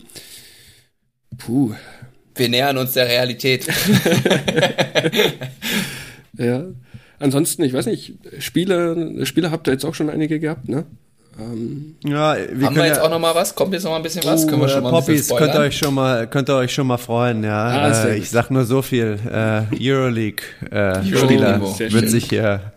puh. Wir nähern uns der Realität. ja. Ansonsten, ich weiß nicht, Spieler, Spieler habt ihr jetzt auch schon einige gehabt, ne? Ähm, ja, wir haben wir jetzt ja, auch noch mal was? Kommt jetzt noch mal ein bisschen was? Können wir schon mal Poppies, könnt ihr euch schon mal, könnt ihr euch schon mal freuen, ja. Ah, äh, ich sag nur so viel. Äh, Euroleague äh, Spieler wird sich hier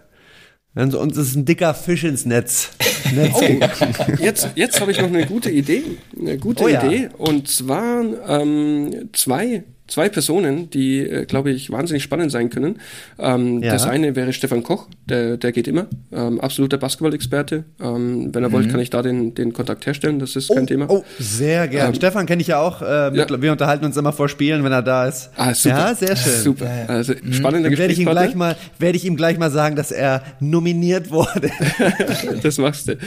und es ist ein dicker Fisch ins Netz. Netz oh, jetzt jetzt habe ich noch eine gute Idee. Eine gute oh, Idee. Ja. Und zwar ähm, zwei zwei Personen, die, äh, glaube ich, wahnsinnig spannend sein können. Ähm, ja. Das eine wäre Stefan Koch, der, der geht immer, ähm, absoluter Basketball-Experte. Ähm, wenn er mhm. wollt, kann ich da den, den Kontakt herstellen, das ist oh, kein Thema. Oh, sehr gern. Ähm, Stefan kenne ich ja auch. Äh, ja. Wir unterhalten uns immer vor Spielen, wenn er da ist. Ah, super. Ja, sehr schön. Super. Ja, ja. Also, mhm. spannender mhm. werde ich ihm gleich mal, werde ich ihm gleich mal sagen, dass er nominiert wurde. das machst du.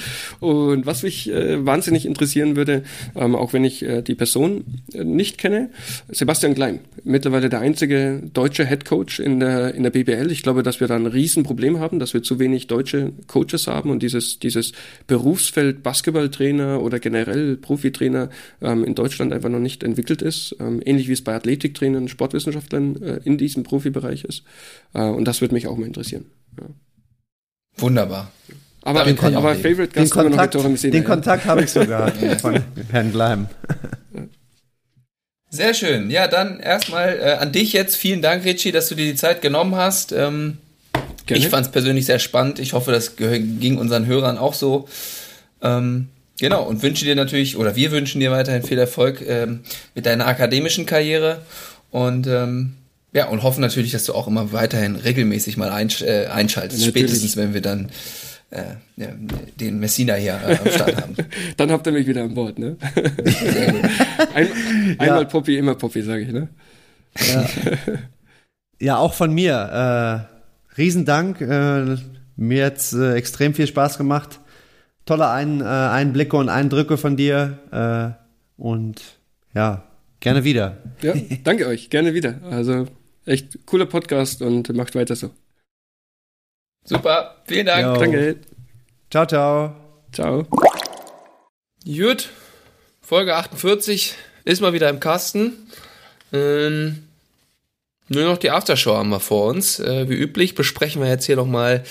Und was mich äh, wahnsinnig interessieren würde, ähm, auch wenn ich äh, die Person äh, nicht kenne, Sebastian Klein, mittlerweile der einzige deutsche Head Coach in der, in der BBL. Ich glaube, dass wir da ein Riesenproblem haben, dass wir zu wenig deutsche Coaches haben und dieses, dieses Berufsfeld Basketballtrainer oder generell Profitrainer ähm, in Deutschland einfach noch nicht entwickelt ist. Ähm, ähnlich wie es bei Athletiktrainern, Sportwissenschaftlern äh, in diesem Profibereich ist. Äh, und das würde mich auch mal interessieren. Ja. Wunderbar. Aber, den, aber Favorite Gast den Kontakt, den Kontakt habe ich sogar von Herrn Gleim. Sehr schön. Ja, dann erstmal äh, an dich jetzt. Vielen Dank, Richie, dass du dir die Zeit genommen hast. Ähm, ich fand es persönlich sehr spannend. Ich hoffe, das ging unseren Hörern auch so. Ähm, genau, und wünsche dir natürlich, oder wir wünschen dir weiterhin viel Erfolg ähm, mit deiner akademischen Karriere. Und ähm, ja, und hoffen natürlich, dass du auch immer weiterhin regelmäßig mal einsch äh, einschaltest. Ja, spätestens, wenn wir dann den Messina hier äh, am Start haben. Dann habt ihr mich wieder an Bord, ne? Ein, einmal ja. Poppy, immer Poppy, sage ich, ne? Ja. ja, auch von mir. Äh, Riesendank. Äh, mir hat's äh, extrem viel Spaß gemacht. Tolle Ein, äh, Einblicke und Eindrücke von dir. Äh, und ja, gerne wieder. Ja, danke euch. Gerne wieder. Also echt cooler Podcast und macht weiter so. Super, vielen Dank. Jo. Danke. Ciao, ciao. Ciao. Gut, Folge 48 ist mal wieder im Kasten. Ähm, nur noch die Aftershow haben wir vor uns. Äh, wie üblich besprechen wir jetzt hier nochmal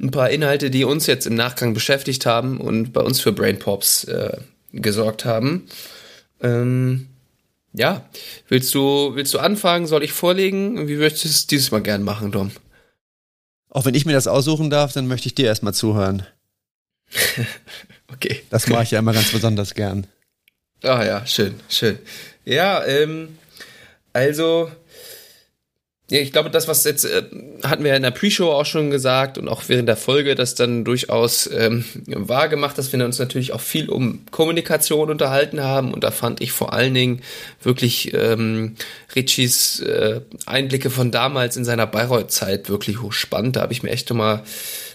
ein paar Inhalte, die uns jetzt im Nachgang beschäftigt haben und bei uns für Brain Pops äh, gesorgt haben. Ähm, ja, willst du, willst du anfangen? Soll ich vorlegen? Wie möchtest du es dieses Mal gern machen, Dom? Auch wenn ich mir das aussuchen darf, dann möchte ich dir erstmal zuhören. okay. Das mache ich ja immer ganz besonders gern. Ah ja, schön, schön. Ja, ähm, also ich glaube, das, was jetzt äh, hatten wir in der Pre-Show auch schon gesagt und auch während der Folge das dann durchaus ähm, wahr gemacht, dass wir uns natürlich auch viel um Kommunikation unterhalten haben und da fand ich vor allen Dingen wirklich ähm, Richies äh, Einblicke von damals in seiner Bayreuth-Zeit wirklich hochspannend. Da habe ich mir echt nochmal,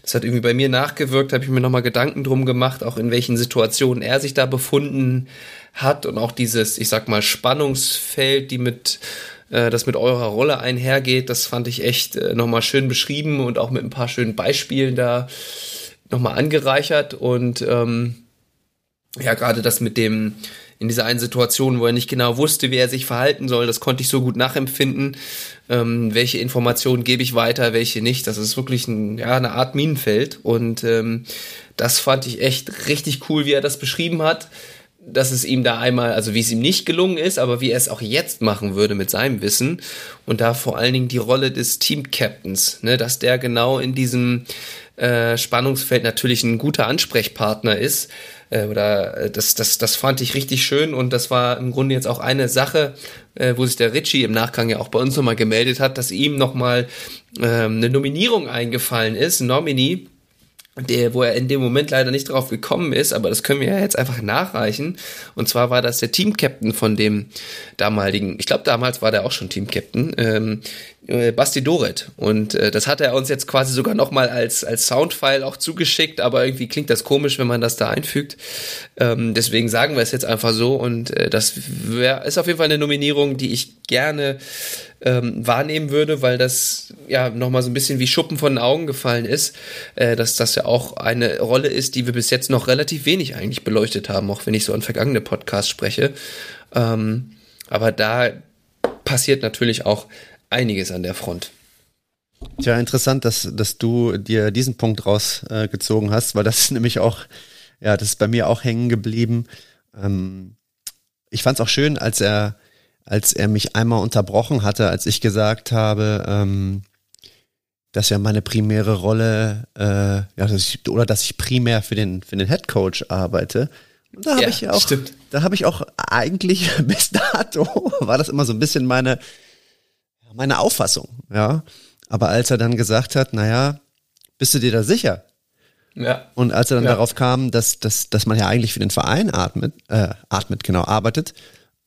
das hat irgendwie bei mir nachgewirkt, habe ich mir nochmal Gedanken drum gemacht, auch in welchen Situationen er sich da befunden hat und auch dieses, ich sag mal, Spannungsfeld, die mit äh, das mit eurer Rolle einhergeht. Das fand ich echt äh, nochmal schön beschrieben und auch mit ein paar schönen Beispielen da nochmal angereichert. Und ähm, ja, gerade das mit dem, in dieser einen Situation, wo er nicht genau wusste, wie er sich verhalten soll, das konnte ich so gut nachempfinden. Ähm, welche Informationen gebe ich weiter, welche nicht. Das ist wirklich ein, ja, eine Art Minenfeld. Und ähm, das fand ich echt richtig cool, wie er das beschrieben hat dass es ihm da einmal, also wie es ihm nicht gelungen ist, aber wie er es auch jetzt machen würde mit seinem Wissen und da vor allen Dingen die Rolle des Team-Captains, ne, dass der genau in diesem äh, Spannungsfeld natürlich ein guter Ansprechpartner ist. Äh, oder äh, das, das, das fand ich richtig schön und das war im Grunde jetzt auch eine Sache, äh, wo sich der Ritchie im Nachgang ja auch bei uns nochmal gemeldet hat, dass ihm nochmal äh, eine Nominierung eingefallen ist, Nomini der, wo er in dem Moment leider nicht drauf gekommen ist, aber das können wir ja jetzt einfach nachreichen. Und zwar war das der Team-Captain von dem damaligen, ich glaube damals war der auch schon Team-Captain, ähm, äh, Basti Doret. Und äh, das hat er uns jetzt quasi sogar nochmal als, als Soundfile auch zugeschickt, aber irgendwie klingt das komisch, wenn man das da einfügt. Ähm, deswegen sagen wir es jetzt einfach so und äh, das wär, ist auf jeden Fall eine Nominierung, die ich gerne ähm, wahrnehmen würde, weil das ja nochmal so ein bisschen wie Schuppen von den Augen gefallen ist, äh, dass das ja auch eine Rolle ist, die wir bis jetzt noch relativ wenig eigentlich beleuchtet haben, auch wenn ich so an vergangene Podcasts spreche. Ähm, aber da passiert natürlich auch einiges an der Front. Tja, interessant, dass, dass du dir diesen Punkt rausgezogen äh, hast, weil das ist nämlich auch, ja, das ist bei mir auch hängen geblieben. Ähm, ich fand es auch schön, als er als er mich einmal unterbrochen hatte, als ich gesagt habe, ähm, dass ja meine primäre Rolle, äh, ja, dass ich, oder dass ich primär für den, für den Head Coach arbeite. Und da habe ja, ich ja auch, stimmt. da habe ich auch eigentlich bis dato war das immer so ein bisschen meine, meine Auffassung, ja. Aber als er dann gesagt hat, naja, bist du dir da sicher? Ja. Und als er dann ja. darauf kam, dass, dass, dass man ja eigentlich für den Verein atmet, äh, atmet, genau, arbeitet.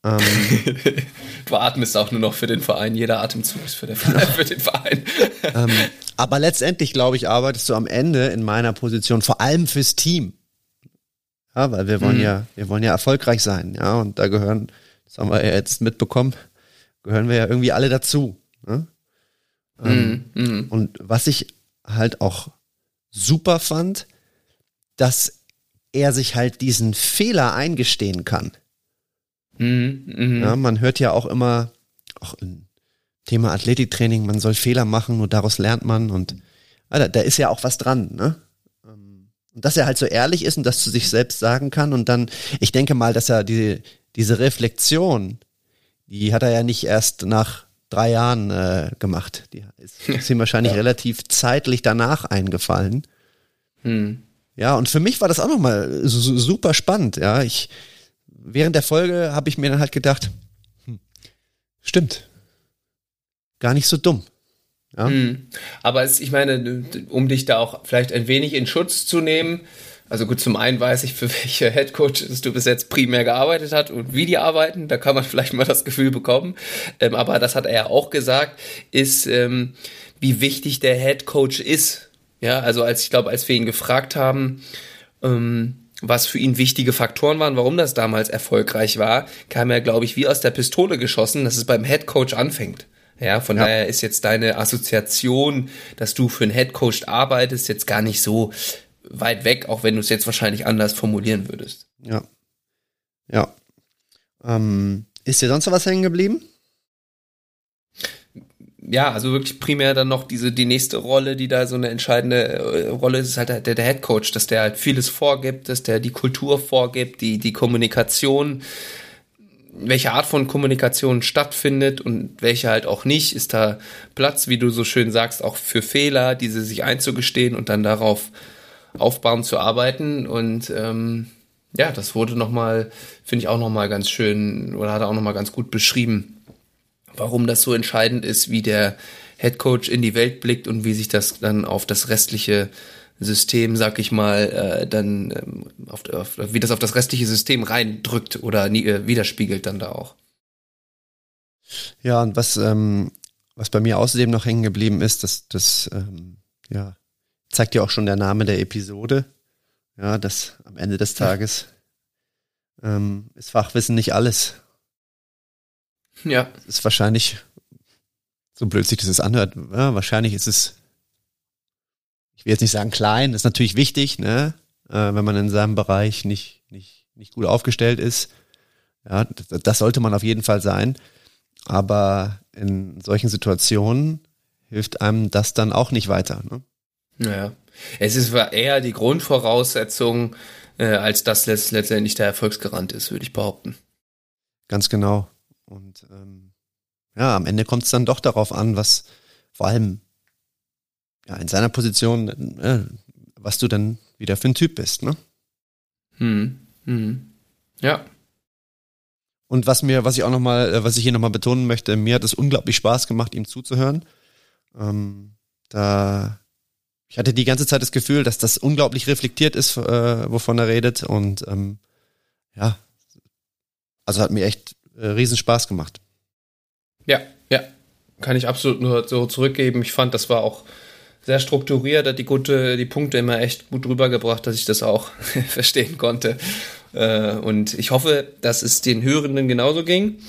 Ähm, du atmest auch nur noch für den Verein, jeder Atemzug ist für den Verein. Für den Verein. ähm, aber letztendlich, glaube ich, arbeitest du am Ende in meiner Position vor allem fürs Team. Ja, weil wir wollen mhm. ja, wir wollen ja erfolgreich sein, ja, und da gehören, das haben wir ja jetzt mitbekommen, gehören wir ja irgendwie alle dazu. Ne? Ähm, mhm. Mhm. Und was ich halt auch super fand, dass er sich halt diesen Fehler eingestehen kann. Mhm, mh. ja, man hört ja auch immer, auch im Thema Athletiktraining, man soll Fehler machen, nur daraus lernt man und Alter, da ist ja auch was dran, ne? Ähm, und dass er halt so ehrlich ist und das zu sich selbst sagen kann und dann, ich denke mal, dass er die, diese Reflexion, die hat er ja nicht erst nach drei Jahren äh, gemacht. Die ist, ist ihm wahrscheinlich ja. relativ zeitlich danach eingefallen. Hm. Ja, und für mich war das auch nochmal super spannend. Ja, ich während der Folge habe ich mir dann halt gedacht, hm, stimmt, gar nicht so dumm. Ja. Hm. Aber es, ich meine, um dich da auch vielleicht ein wenig in Schutz zu nehmen, also gut, zum einen weiß ich, für welche Headcoaches du bis jetzt primär gearbeitet hast und wie die arbeiten. Da kann man vielleicht mal das Gefühl bekommen. Ähm, aber das hat er ja auch gesagt, ist, ähm, wie wichtig der Headcoach ist. Ja, also als ich glaube, als wir ihn gefragt haben, ähm, was für ihn wichtige Faktoren waren, warum das damals erfolgreich war, kam er, glaube ich, wie aus der Pistole geschossen, dass es beim Headcoach anfängt. Ja, von ja. daher ist jetzt deine Assoziation, dass du für einen Headcoach arbeitest, jetzt gar nicht so weit weg, auch wenn du es jetzt wahrscheinlich anders formulieren würdest. Ja. Ja. Ähm, ist dir sonst noch was hängen geblieben? Ja, also wirklich primär dann noch diese, die nächste Rolle, die da so eine entscheidende äh, Rolle ist, ist halt der, der Head Coach, dass der halt vieles vorgibt, dass der die Kultur vorgibt, die, die Kommunikation, welche Art von Kommunikation stattfindet und welche halt auch nicht. Ist da Platz, wie du so schön sagst, auch für Fehler, diese sich einzugestehen und dann darauf aufbauend zu arbeiten. Und ähm, ja, das wurde nochmal, finde ich auch nochmal ganz schön, oder hat er auch nochmal ganz gut beschrieben, warum das so entscheidend ist, wie der Head Coach in die Welt blickt und wie sich das dann auf das restliche System, sag ich mal, äh, dann ähm, auf, auf, wie das auf das restliche System reindrückt oder nie, äh, widerspiegelt dann da auch. Ja, und was, ähm, was bei mir außerdem noch hängen geblieben ist, dass das ähm, ja zeigt ja auch schon der Name der Episode. Ja, das am Ende des Tages ähm, ist Fachwissen nicht alles. Ja. Es ist wahrscheinlich, so blöd sich das anhört, ja, wahrscheinlich ist es, ich will jetzt nicht sagen klein, ist natürlich wichtig, ne? Äh, wenn man in seinem Bereich nicht, nicht, nicht gut aufgestellt ist. Ja, das, das sollte man auf jeden Fall sein. Aber in solchen Situationen hilft einem das dann auch nicht weiter. Ne? Naja. Es ist eher die Grundvoraussetzung, äh, als dass letztendlich der Erfolgsgarant ist, würde ich behaupten. Ganz genau. Und ähm, ja, am Ende kommt es dann doch darauf an, was vor allem ja, in seiner Position, äh, was du dann wieder für ein Typ bist, ne? Hm. Hm. Ja. Und was mir, was ich auch nochmal, äh, was ich hier nochmal betonen möchte, mir hat es unglaublich Spaß gemacht, ihm zuzuhören. Ähm, da ich hatte die ganze Zeit das Gefühl, dass das unglaublich reflektiert ist, äh, wovon er redet. Und ähm, ja, also hat mir echt äh, riesen Spaß gemacht. Ja, ja, kann ich absolut nur so zurückgeben. Ich fand, das war auch sehr strukturiert, hat die gute, die Punkte immer echt gut rübergebracht, dass ich das auch verstehen konnte. Äh, und ich hoffe, dass es den Hörenden genauso ging.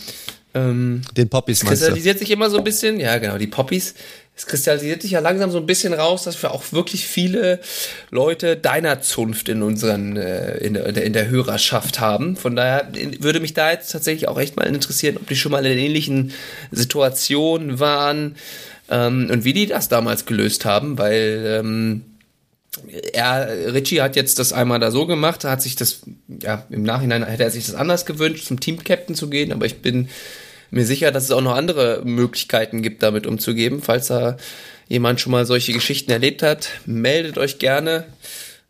Ähm, den Poppies meinst kristallisiert sich immer so ein bisschen, ja genau, die Poppies es kristallisiert sich ja langsam so ein bisschen raus, dass wir auch wirklich viele Leute deiner Zunft in unseren, äh, in, der, in der Hörerschaft haben. Von daher würde mich da jetzt tatsächlich auch echt mal interessieren, ob die schon mal in ähnlichen Situationen waren ähm, und wie die das damals gelöst haben, weil ähm, er, Richie hat jetzt das einmal da so gemacht, hat sich das, ja, im Nachhinein hätte er sich das anders gewünscht, zum Team-Captain zu gehen, aber ich bin mir sicher, dass es auch noch andere Möglichkeiten gibt, damit umzugehen. Falls da jemand schon mal solche Geschichten erlebt hat, meldet euch gerne.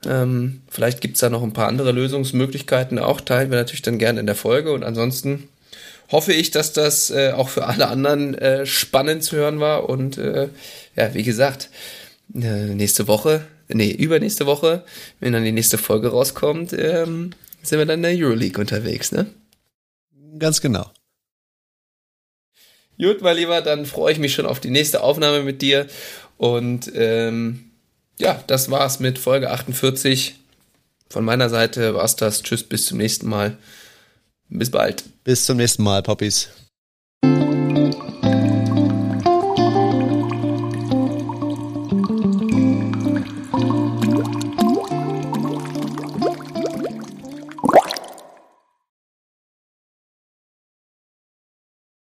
Ähm, vielleicht gibt's da noch ein paar andere Lösungsmöglichkeiten. Auch teilen wir natürlich dann gerne in der Folge. Und ansonsten hoffe ich, dass das äh, auch für alle anderen äh, spannend zu hören war. Und äh, ja, wie gesagt, äh, nächste Woche, nee, übernächste Woche, wenn dann die nächste Folge rauskommt, ähm, sind wir dann in der Euroleague unterwegs, ne? Ganz genau. Gut, mein Lieber, dann freue ich mich schon auf die nächste Aufnahme mit dir. Und ähm, ja, das war's mit Folge 48. Von meiner Seite war's das. Tschüss, bis zum nächsten Mal. Bis bald. Bis zum nächsten Mal, Poppies.